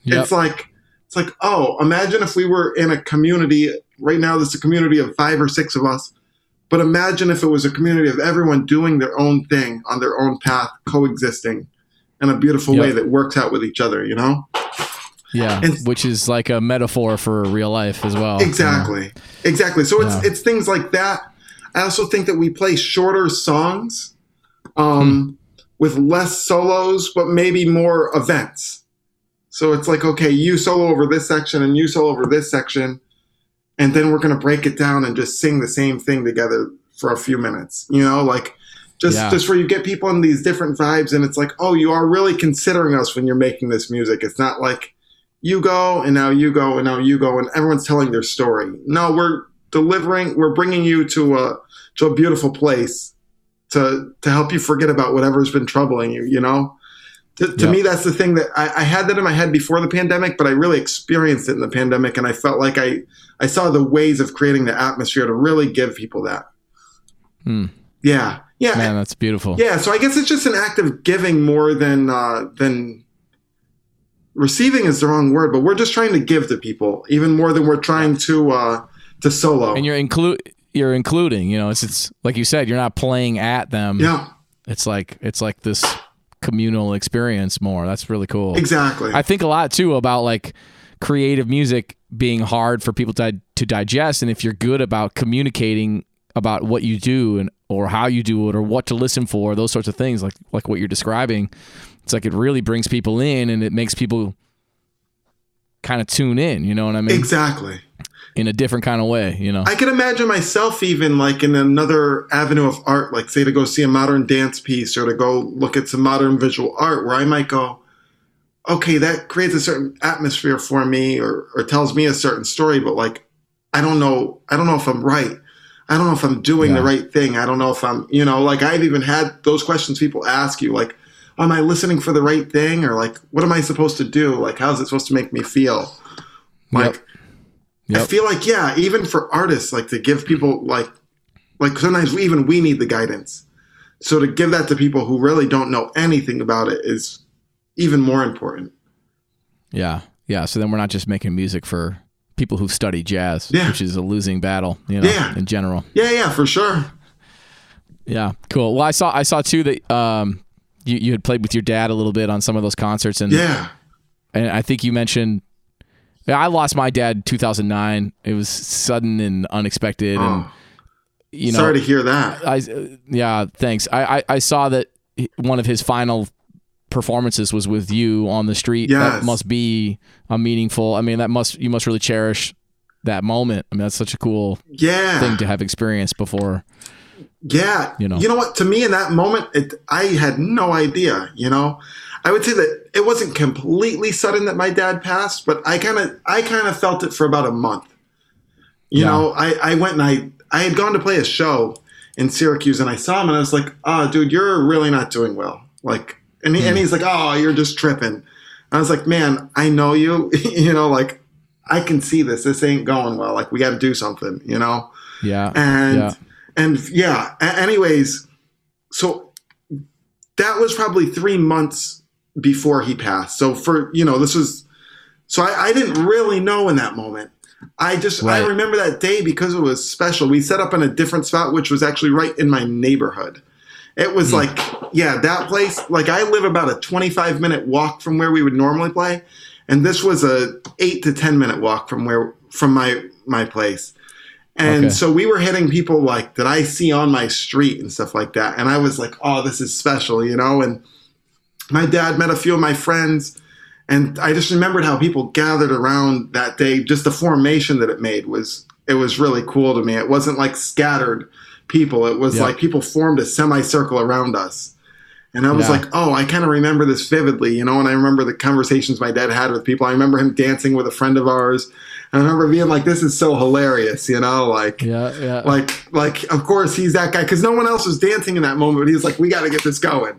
[SPEAKER 2] Yep.
[SPEAKER 1] It's like it's like, oh, imagine if we were in a community right now. There's a community of five or six of us, but imagine if it was a community of everyone doing their own thing on their own path, coexisting in a beautiful
[SPEAKER 2] Yep.
[SPEAKER 1] way that works out with each other. You know,
[SPEAKER 2] yeah,
[SPEAKER 1] and-
[SPEAKER 2] which is like a metaphor for real life as well. you know?
[SPEAKER 1] exactly, exactly. So it's
[SPEAKER 2] Yeah.
[SPEAKER 1] it's things like that. I also think that we play shorter songs, um, with less solos, but maybe more events. So it's like, okay, you solo over this section and you solo over this section, and then we're gonna break it down and just sing the same thing together for a few minutes. You know, like just
[SPEAKER 2] Yeah.
[SPEAKER 1] just where you get people in these different vibes, and it's like, oh, you are really considering us when you're making this music. It's not like you go and now you go and now you go and everyone's telling their story. No, we're delivering, we're bringing you to a to a beautiful place to to help you forget about whatever's been troubling you. You know, to, to
[SPEAKER 2] Yeah.
[SPEAKER 1] me, that's the thing that I, I had that in my head before the pandemic, but I really experienced it in the pandemic, and I felt like I I saw the ways of creating the atmosphere to really give people that.
[SPEAKER 2] Hmm.
[SPEAKER 1] Yeah, yeah,
[SPEAKER 2] Man, that's beautiful.
[SPEAKER 1] yeah. So I guess it's just an act of giving more than uh, than receiving is the wrong word, but we're just trying to give to people even more than we're trying to uh, to solo.
[SPEAKER 2] And you're include you're including, you know, it's it's like you said, you're not playing at them.
[SPEAKER 1] yeah,
[SPEAKER 2] It's like it's like this communal experience more. That's really cool.
[SPEAKER 1] exactly.
[SPEAKER 2] I think a lot too about like creative music being hard for people to to digest and if you're good about communicating about what you do and or how you do it or what to listen for, those sorts of things like like what you're describing. It's like it really brings people in and it makes people kind of tune in, you know what I mean?
[SPEAKER 1] exactly.
[SPEAKER 2] In a different kind of way, you know.
[SPEAKER 1] I can imagine myself even like in another avenue of art, like say to go see a modern dance piece or to go look at some modern visual art where I might go, okay, that creates a certain atmosphere for me or, or tells me a certain story, but like, I don't know, I don't know if I'm right. I don't know if I'm doing the right thing. I don't know if I'm, you know, like I've even had those questions people ask you, like, am I listening for the right thing? Or like, what am I supposed to do? Like, how's it supposed to make me feel? Like,
[SPEAKER 2] Yep.
[SPEAKER 1] I feel like yeah, even for artists, like to give people like like sometimes we, even we need the guidance. So to give that to people who really don't know anything about it is even more important.
[SPEAKER 2] Yeah. Yeah. So then we're not just making music for people who study jazz,
[SPEAKER 1] Yeah.
[SPEAKER 2] which is a losing battle, you know,
[SPEAKER 1] Yeah.
[SPEAKER 2] in general.
[SPEAKER 1] Yeah, yeah, for sure.
[SPEAKER 2] Yeah. Cool. Well, I saw I saw too that um you, you had played with your dad a little bit on some of those concerts and
[SPEAKER 1] Yeah.
[SPEAKER 2] and I think you mentioned I lost my dad in 2009. It was sudden and unexpected and
[SPEAKER 1] Oh,
[SPEAKER 2] you know
[SPEAKER 1] sorry to hear that.
[SPEAKER 2] I yeah, thanks. I, I I saw that one of his final performances was with you on the street. That must be a meaningful. I mean, that must you must really cherish that moment. I mean, that's such a cool
[SPEAKER 1] Yeah.
[SPEAKER 2] thing to have experienced before.
[SPEAKER 1] Yeah.
[SPEAKER 2] You know.
[SPEAKER 1] You know what? To me in that moment, it I had no idea, you know. I would say that it wasn't completely sudden that my dad passed, but I kind of I kind of felt it for about a month. You
[SPEAKER 2] Yeah.
[SPEAKER 1] know, I I went and I I had gone to play a show in Syracuse and I saw him and I was like, "Oh, dude, you're really not doing well." Like and he, and hmm. he's like, "Oh, you're just tripping." I was like, "Man, I know you. you know, like I can see this. This ain't going well. Like we got to do something, you know?"
[SPEAKER 2] Yeah.
[SPEAKER 1] and
[SPEAKER 2] Yeah.
[SPEAKER 1] and yeah a- anyways so that was probably three months before he passed so for you know this was so i, I didn't really know in that moment i just i remember that day because it was special we set up in a different spot which was actually right in my neighborhood it was hmm. like yeah that place like i live about a 25 minute walk from where we would normally play and this was a 8 to 10 minute walk from where from my my place and
[SPEAKER 2] Okay.
[SPEAKER 1] so we were hitting people like that I see on my street and stuff like that. And I was like, oh, this is special, you know? And my dad met a few of my friends. And I just remembered how people gathered around that day. Just the formation that it made was, it was really cool to me. It wasn't like scattered people. It was
[SPEAKER 2] Yeah.
[SPEAKER 1] like people formed a semicircle around us. And I was
[SPEAKER 2] Yeah.
[SPEAKER 1] like, oh, I kind of remember this vividly, you know, and I remember the conversations my dad had with people. I remember him dancing with a friend of ours. And I remember being like, this is so hilarious, you know, like,
[SPEAKER 2] Yeah. Yeah.
[SPEAKER 1] like, like, of course he's that guy because no one else was dancing in that moment. But he's like, we got to get this going.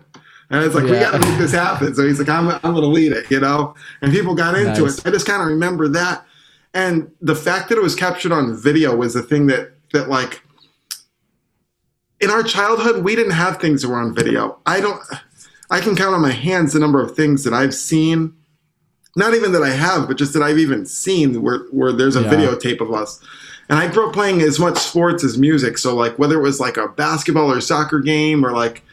[SPEAKER 1] And it's like, we got to make this happen. So he's like, I'm, I'm going to lead it, you know? And people got into
[SPEAKER 2] Nice.
[SPEAKER 1] it. I just kind of remember that. And the fact that it was captured on video was the thing that, that like, in our childhood, we didn't have things that were on video. I don't, I can count on my hands the number of things that I've seen. Not even that I have, but just that I've even seen where where there's a
[SPEAKER 2] Yeah.
[SPEAKER 1] videotape of us. And I grew up playing as much sports as music. So like whether it was like a basketball or soccer game or like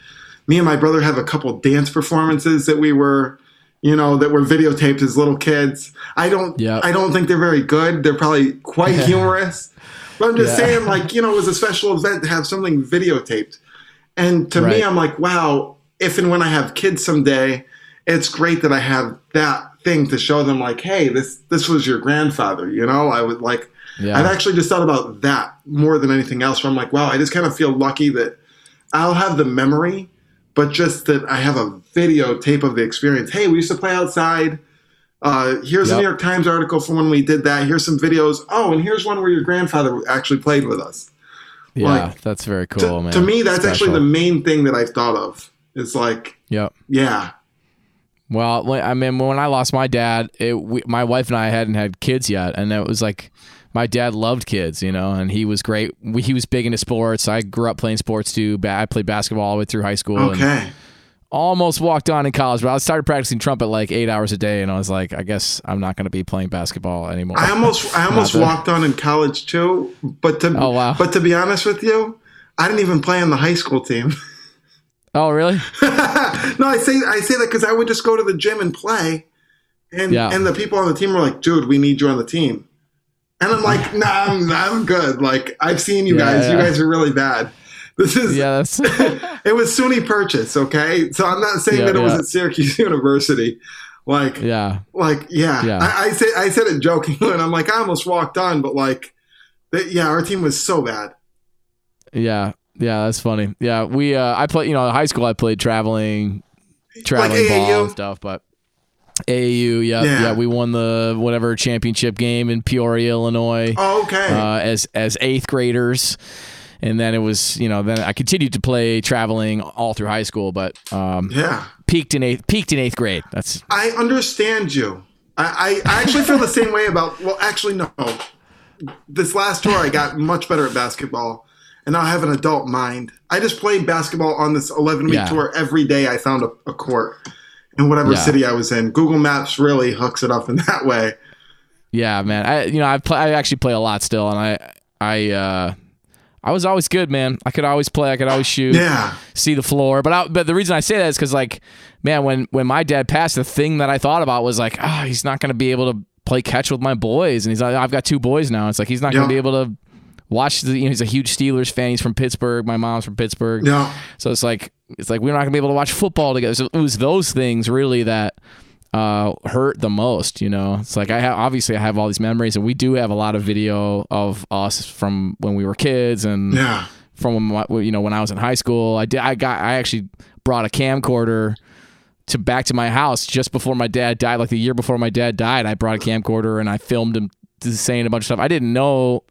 [SPEAKER 1] me and my brother have a couple dance performances that we were, you know, that were videotaped as little kids. I don't
[SPEAKER 2] Yep.
[SPEAKER 1] I don't think they're very good. They're probably quite humorous. But I'm just
[SPEAKER 2] Yeah.
[SPEAKER 1] saying, like, you know, it was a special event to have something videotaped. And to
[SPEAKER 2] Right.
[SPEAKER 1] me, I'm like, wow, if and when I have kids someday, it's great that I have that thing to show them, like, hey, this this was your grandfather, you know? I would like
[SPEAKER 2] Yeah.
[SPEAKER 1] I've actually just thought about that more than anything else. Where I'm like, wow, I just kind of feel lucky that I'll have the memory, but just that I have a videotape of the experience. Hey, we used to play outside. Uh, here's a New York Times article from when we did that. Here's some videos. Oh, and here's one where your grandfather actually played with us.
[SPEAKER 2] yeah,
[SPEAKER 1] like,
[SPEAKER 2] that's very
[SPEAKER 1] To-
[SPEAKER 2] cool, man.
[SPEAKER 1] To me, that's actually the main thing that I've thought of. It's like,
[SPEAKER 2] Yep.
[SPEAKER 1] yeah,
[SPEAKER 2] Well, I mean, when I lost my dad, it, we, my wife and I hadn't had kids yet, and it was like my dad loved kids, you know, and he was great. We, he was big into sports. I grew up playing sports too. I played basketball all the way through high school. and
[SPEAKER 1] okay.
[SPEAKER 2] Almost walked on in college, but I started practicing trumpet like eight hours a day, and I was like, I guess I'm not going to be playing basketball anymore.
[SPEAKER 1] I almost, I almost walked on in college too. But to,
[SPEAKER 2] Oh, wow.
[SPEAKER 1] but to be honest with you, I didn't even play on the high school team.
[SPEAKER 2] oh, really?
[SPEAKER 1] no, I say I say that because I would just go to the gym and play, and
[SPEAKER 2] Yeah.
[SPEAKER 1] and the people on the team were like, "Dude, we need you on the team," and I'm like, "Nah, I'm, I'm good. Like I've seen you
[SPEAKER 2] Yeah,
[SPEAKER 1] guys. You guys are really bad. This is
[SPEAKER 2] Yeah,
[SPEAKER 1] it was SUNY Purchase, okay? So I'm not saying
[SPEAKER 2] Yeah,
[SPEAKER 1] that it was at Syracuse University. Like,
[SPEAKER 2] yeah,
[SPEAKER 1] like yeah,
[SPEAKER 2] Yeah.
[SPEAKER 1] I, I say I said it jokingly, and I'm like, I almost walked on, but like, yeah, our team was so bad.
[SPEAKER 2] yeah, yeah. That's funny. Yeah, we. Uh, I play. You know, in high school I played traveling, traveling ball and stuff, but. AAU, yeah, yeah,
[SPEAKER 1] Yeah.
[SPEAKER 2] We won the whatever championship game in Peoria, Illinois.
[SPEAKER 1] Oh, okay.
[SPEAKER 2] uh, as as eighth graders, and then it was you know then I continued to play traveling all through high school, but um,
[SPEAKER 1] yeah.
[SPEAKER 2] peaked in eighth peaked in eighth grade. That's
[SPEAKER 1] I understand you. I, I, actually feel the same way about. Well, actually, no. This last tour, I got much better at basketball, and now I have an adult mind. I just played basketball on this 11 week
[SPEAKER 2] Yeah.
[SPEAKER 1] tour every day. I found a, a court in whatever
[SPEAKER 2] Yeah.
[SPEAKER 1] city I was in. Google Maps really hooks it up in that way.
[SPEAKER 2] yeah, man. I you know I play I actually play a lot still, and I I uh, I was always good, man. I could always play. I could always shoot.
[SPEAKER 1] Yeah,
[SPEAKER 2] see the floor. But I, but the reason I say that is because like, man, when when my dad passed, the thing that I thought about was like, ah, he's not going to be able to play catch with my boys, and he's like, I've got two boys now. It's like he's not going to be able to watch the. You know, he's a huge Steelers fan. He's from Pittsburgh. My mom's from Pittsburgh.
[SPEAKER 1] yeah,
[SPEAKER 2] So it's like it's like we're not going to be able to watch football together. So it was those things really that. Uh, hurt the most, you know. It's like I have obviously I have all these memories, and we do have a lot of video of us from when we were kids, and
[SPEAKER 1] yeah.
[SPEAKER 2] from when you know when I was in high school. I did. I got. I actually brought a camcorder to back to my house just before my dad died. Like the year before my dad died, I brought a camcorder and I filmed him saying a bunch of stuff. I didn't know.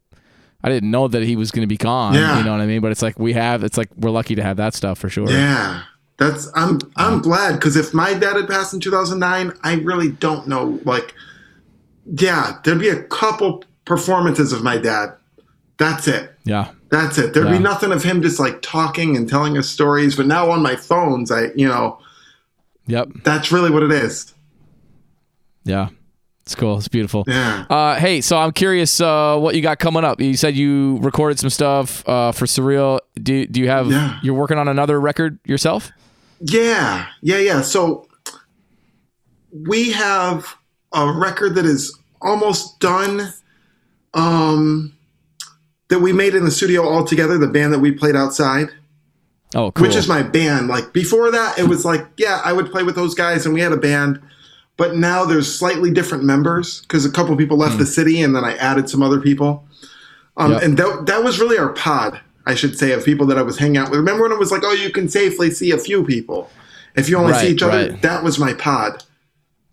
[SPEAKER 2] I didn't know that he was going to be gone.
[SPEAKER 1] Yeah.
[SPEAKER 2] You know what I mean? But it's like we have. It's like we're lucky to have that stuff for sure.
[SPEAKER 1] Yeah. That's I'm I'm glad because if my dad had passed in 2009, I really don't know. Like, yeah, there'd be a couple performances of my dad. That's it.
[SPEAKER 2] Yeah.
[SPEAKER 1] That's it. There'd
[SPEAKER 2] Yeah.
[SPEAKER 1] be nothing of him just like talking and telling us stories. But now on my phones, I you know
[SPEAKER 2] Yep.
[SPEAKER 1] that's really what it is.
[SPEAKER 2] Yeah. It's cool. It's beautiful.
[SPEAKER 1] Yeah.
[SPEAKER 2] Uh, hey, so I'm curious uh, what you got coming up. You said you recorded some stuff uh, for Surreal. Do, do you have,
[SPEAKER 1] Yeah.
[SPEAKER 2] you're working on another record yourself?
[SPEAKER 1] Yeah, yeah, yeah. So we have a record that is almost done. Um, that we made in the studio all together. The band that we played outside,
[SPEAKER 2] Oh, cool.
[SPEAKER 1] which is my band. Like before that, it was like, yeah, I would play with those guys, and we had a band. But now there's slightly different members because a couple people left the city, and then I added some other people. Um.
[SPEAKER 2] Yep.
[SPEAKER 1] And that, that was really our pod, I should say, of people that I was hanging out with. Remember when it was like, oh, you can safely see a few people if you only see each other?
[SPEAKER 2] right.
[SPEAKER 1] That was my pod,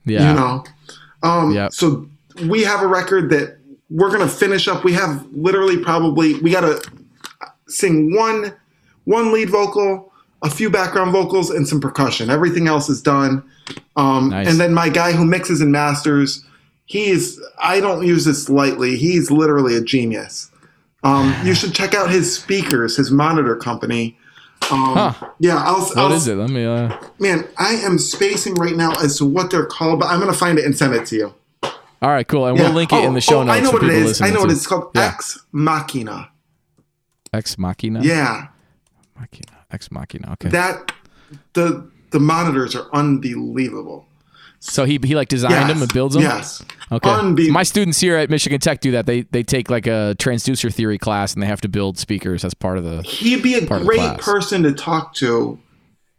[SPEAKER 2] yeah.
[SPEAKER 1] you know? Um,
[SPEAKER 2] Yep.
[SPEAKER 1] So we have a record that we're going to finish up. We have literally probably, we got to sing one one lead vocal, a few background vocals, and some percussion. Everything else is done. Um,
[SPEAKER 2] Nice.
[SPEAKER 1] And then my guy who mixes and masters, he is, I don't use this lightly, he's literally a genius. Um, you should check out his speakers, his monitor company. Um,
[SPEAKER 2] Huh.
[SPEAKER 1] Yeah, I'll.
[SPEAKER 2] What
[SPEAKER 1] I'll,
[SPEAKER 2] is it? Let me. Uh,
[SPEAKER 1] Man, I am spacing right now as to what they're called, but I'm gonna find it and send it to you.
[SPEAKER 2] all right, cool, and
[SPEAKER 1] Yeah.
[SPEAKER 2] we'll link it in
[SPEAKER 1] Oh,
[SPEAKER 2] the show
[SPEAKER 1] oh,
[SPEAKER 2] notes.
[SPEAKER 1] I know what it is. I know what it's called.
[SPEAKER 2] Yeah.
[SPEAKER 1] Ex Machina.
[SPEAKER 2] Ex Machina.
[SPEAKER 1] Yeah,
[SPEAKER 2] Machina. Ex Machina. Okay.
[SPEAKER 1] that the the monitors are unbelievable.
[SPEAKER 2] So he he like designed
[SPEAKER 1] Yes.
[SPEAKER 2] them and builds them.
[SPEAKER 1] Yes.
[SPEAKER 2] Okay.
[SPEAKER 1] Unbe-
[SPEAKER 2] My students here at Michigan Tech do that. They they take like a transducer theory class and they have to build speakers as part of the.
[SPEAKER 1] He'd be a
[SPEAKER 2] part of the
[SPEAKER 1] great person to talk to.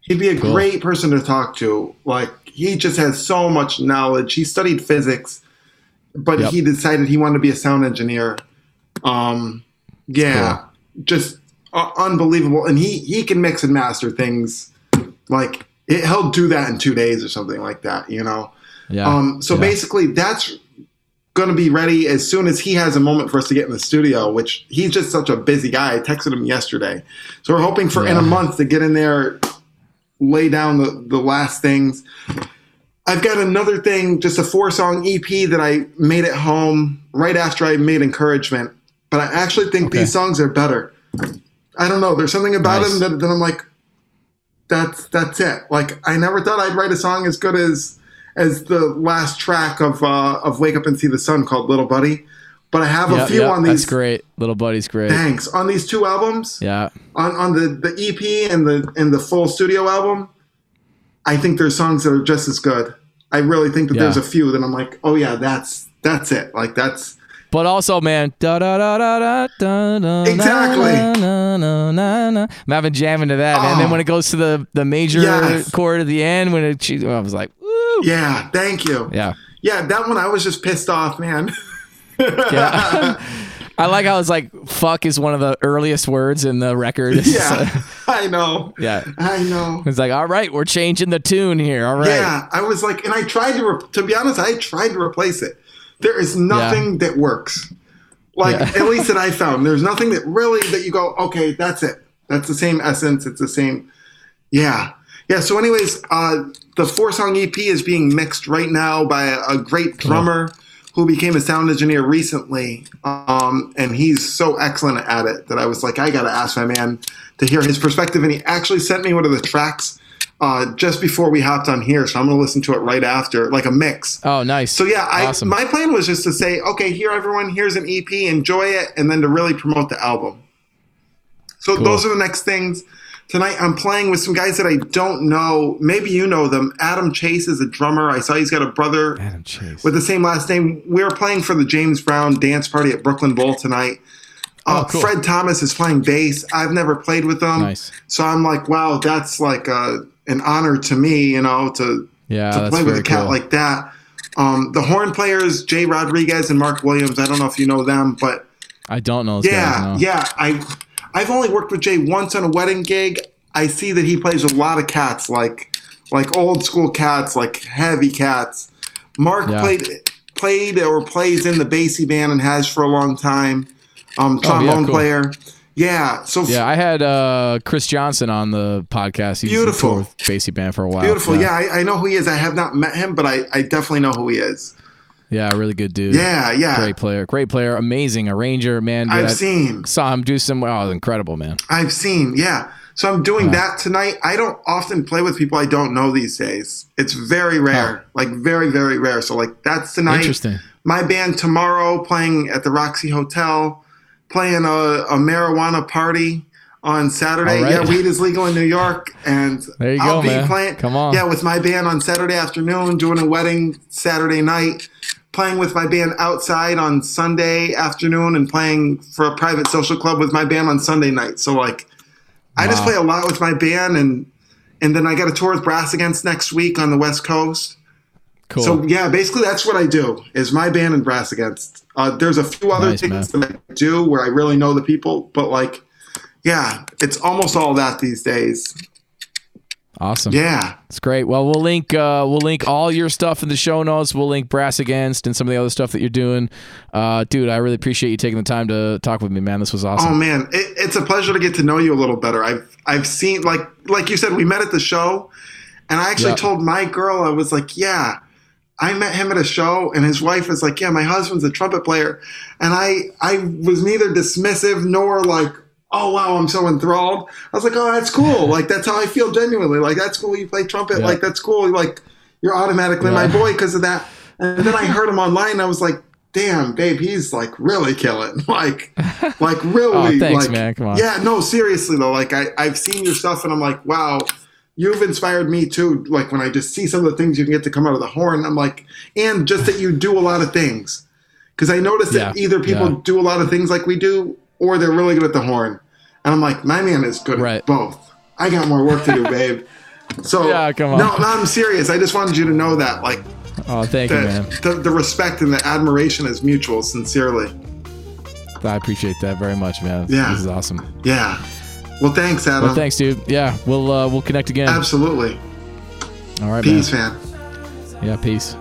[SPEAKER 1] He'd be a
[SPEAKER 2] Cool.
[SPEAKER 1] great person to talk to. Like he just has so much knowledge. He studied physics, but
[SPEAKER 2] Yep.
[SPEAKER 1] he decided he wanted to be a sound engineer. Um, yeah, just uh, unbelievable. And he he can mix and master things. Like it, he'll do that in two days or something like that. You know.
[SPEAKER 2] Yeah.
[SPEAKER 1] Um, so
[SPEAKER 2] yeah.
[SPEAKER 1] basically, that's going to be ready as soon as he has a moment for us to get in the studio, which he's just such a busy guy. I texted him yesterday. So we're hoping for in a month to get in there, lay down the, the last things. I've got another thing, just a four song EP that I made at home right after I made encouragement. But I actually think
[SPEAKER 2] Okay.
[SPEAKER 1] these songs are better. I don't know. There's something about
[SPEAKER 2] Nice.
[SPEAKER 1] them that, that I'm like, that's that's it. Like I never thought I'd write a song as good as as the last track of uh, of Wake Up and See the Sun called Little Buddy. But I have a
[SPEAKER 2] Yep,
[SPEAKER 1] few
[SPEAKER 2] yep,
[SPEAKER 1] on these.
[SPEAKER 2] That's great. Little buddy's great.
[SPEAKER 1] Thanks on these two albums
[SPEAKER 2] Yeah.
[SPEAKER 1] on on the the EP and the and the full studio album. I think there's songs that are just as good. I really think that there's a few that I'm like, oh yeah, that's that's it. Like that's
[SPEAKER 2] But also, man, da da da da da da da.
[SPEAKER 1] Exactly.
[SPEAKER 2] Na, na, na, na. I'm having jamming to that, man. And then
[SPEAKER 1] Oh.
[SPEAKER 2] when it goes to the the major
[SPEAKER 1] Yes.
[SPEAKER 2] chord at the end, when it, I was like, woo.
[SPEAKER 1] yeah. Thank you.
[SPEAKER 2] Yeah.
[SPEAKER 1] Yeah, that one I was just pissed off, man.
[SPEAKER 2] Yeah. I like how it's like fuck is one of the earliest words in the record.
[SPEAKER 1] yeah, I know.
[SPEAKER 2] yeah.
[SPEAKER 1] I know.
[SPEAKER 2] It's like, all right, we're changing the tune here. All right.
[SPEAKER 1] Yeah, I was like, and I tried to, re- to be honest, I tried to replace it. There is nothing that works. Like,
[SPEAKER 2] Yeah.
[SPEAKER 1] at least that I found, there's nothing that really, that you go, okay, that's it. That's the same essence. It's the same. Yeah. Yeah. So, anyways, uh, the four song EP is being mixed right now by a, a great drummer who became a sound engineer recently. Um, and he's so excellent at it that I was like, I got to ask my man to hear his perspective. And he actually sent me one of the tracks uh, just before we hopped on here. So I'm going to listen to it right after, like a mix.
[SPEAKER 2] Oh, nice.
[SPEAKER 1] So yeah, I,
[SPEAKER 2] Awesome.
[SPEAKER 1] my plan was just to say, okay, here everyone, here's an EP, enjoy it, and then to really promote the album. So
[SPEAKER 2] Cool.
[SPEAKER 1] those are the next things. Tonight I'm playing with some guys that I don't know. Maybe you know them. Adam Chase is a drummer. I saw he's got a brother
[SPEAKER 2] Adam Chase.
[SPEAKER 1] with the same last name. We're playing for the James Brown dance party at Brooklyn Bowl tonight. Uh,
[SPEAKER 2] Oh, cool.
[SPEAKER 1] Fred Thomas is playing bass. I've never played with them,
[SPEAKER 2] Nice.
[SPEAKER 1] so I'm like, wow, that's like a, an honor to me, you know, to
[SPEAKER 2] Yeah,
[SPEAKER 1] to
[SPEAKER 2] Oh,
[SPEAKER 1] play with a cat
[SPEAKER 2] cool.
[SPEAKER 1] like that. Um, the horn players, Jay Rodriguez and Mark Williams. I don't know if you know them, but
[SPEAKER 2] I don't know. Those
[SPEAKER 1] yeah,
[SPEAKER 2] guys, no.
[SPEAKER 1] yeah. I I've only worked with Jay once on a wedding gig. I see that he plays a lot of cats, like like old school cats, like heavy cats. Mark
[SPEAKER 2] Yeah.
[SPEAKER 1] played played or plays in the Basie band and has for a long time. Um, trombone
[SPEAKER 2] cool.
[SPEAKER 1] player. Yeah. So
[SPEAKER 2] Yeah, I had uh, Chris Johnson on the podcast. He's
[SPEAKER 1] Beautiful.
[SPEAKER 2] with Basie Band for a while.
[SPEAKER 1] beautiful. Yeah, I, I know who he is. I have not met him, but I, I definitely know who he is.
[SPEAKER 2] Yeah, really good dude.
[SPEAKER 1] Yeah, yeah.
[SPEAKER 2] Great player. Great player. Amazing arranger, man. Dude,
[SPEAKER 1] I've
[SPEAKER 2] I
[SPEAKER 1] seen.
[SPEAKER 2] saw him do some. Oh, incredible, man.
[SPEAKER 1] I've seen, yeah. So I'm doing that tonight. I don't often play with people I don't know these days. It's very rare, like very, very rare. So like that's tonight.
[SPEAKER 2] Interesting.
[SPEAKER 1] My band tomorrow playing at the Roxy Hotel, playing a, a marijuana party on Saturday.
[SPEAKER 2] Right.
[SPEAKER 1] Yeah, weed is legal in New York, and
[SPEAKER 2] There you
[SPEAKER 1] I'll
[SPEAKER 2] go,
[SPEAKER 1] be
[SPEAKER 2] man.
[SPEAKER 1] playing.
[SPEAKER 2] Come on.
[SPEAKER 1] yeah, with my band on Saturday afternoon, doing a wedding Saturday night. Playing with my band outside on Sunday afternoon, and playing for a private social club with my band on Sunday night. So like, I just play a lot with my band, and and then I got a tour with Brass Against next week on the West Coast.
[SPEAKER 2] Cool.
[SPEAKER 1] So yeah, basically that's what I do is my band and Brass Against. Uh, there's a few other
[SPEAKER 2] Nice,
[SPEAKER 1] things that I do where I really know the people, but like, yeah, it's almost all that these days.
[SPEAKER 2] awesome.
[SPEAKER 1] Yeah,
[SPEAKER 2] It's great. Well, we'll link uh, we'll link all your stuff in the show notes. We'll link Brass Against and some of the other stuff that you're doing. Uh, dude, I really appreciate you taking the time to talk with me, man. This was awesome.
[SPEAKER 1] Oh man, it, it's a pleasure to get to know you a little better. I've I've seen like like you said, we met at the show, and I actually
[SPEAKER 2] Yeah.
[SPEAKER 1] told my girl I was like, yeah, I met him at a show, and his wife was like, yeah, my husband's a trumpet player, and I I was neither dismissive nor like oh wow, I'm so enthralled. I was like, oh, that's cool. Like that's how I feel genuinely. Like that's cool. You play trumpet.
[SPEAKER 2] Yeah.
[SPEAKER 1] Like that's cool. Like you're automatically my boy because of that. And then I heard him online. And I was like, damn, babe, he's like really killing. Like, like really.
[SPEAKER 2] Oh, thanks,
[SPEAKER 1] like,
[SPEAKER 2] man. Come on.
[SPEAKER 1] Yeah, no, seriously though. Like I, I've seen your stuff and I'm like, wow. You've inspired me too. Like when I just see some of the things you can get to come out of the horn, I'm like, and just that you do a lot of things. Because I noticed that either people
[SPEAKER 2] yeah.
[SPEAKER 1] do a lot of things like we do, or they're really good at the horn. And I'm like, my man is good
[SPEAKER 2] Right.
[SPEAKER 1] at both. I got more work to do, babe. So
[SPEAKER 2] Yeah, come on.
[SPEAKER 1] No, no, I'm serious. I just wanted you to know that, like,
[SPEAKER 2] Oh, thank you, man.
[SPEAKER 1] the, the respect and the admiration is mutual. Sincerely,
[SPEAKER 2] I appreciate that very much, man.
[SPEAKER 1] Yeah.
[SPEAKER 2] This is awesome.
[SPEAKER 1] yeah. Well, thanks, Adam.
[SPEAKER 2] Well, thanks, dude. Yeah, we'll uh, we'll connect again.
[SPEAKER 1] Absolutely.
[SPEAKER 2] All right,
[SPEAKER 1] Peace,
[SPEAKER 2] man.
[SPEAKER 1] man.
[SPEAKER 2] Yeah, peace.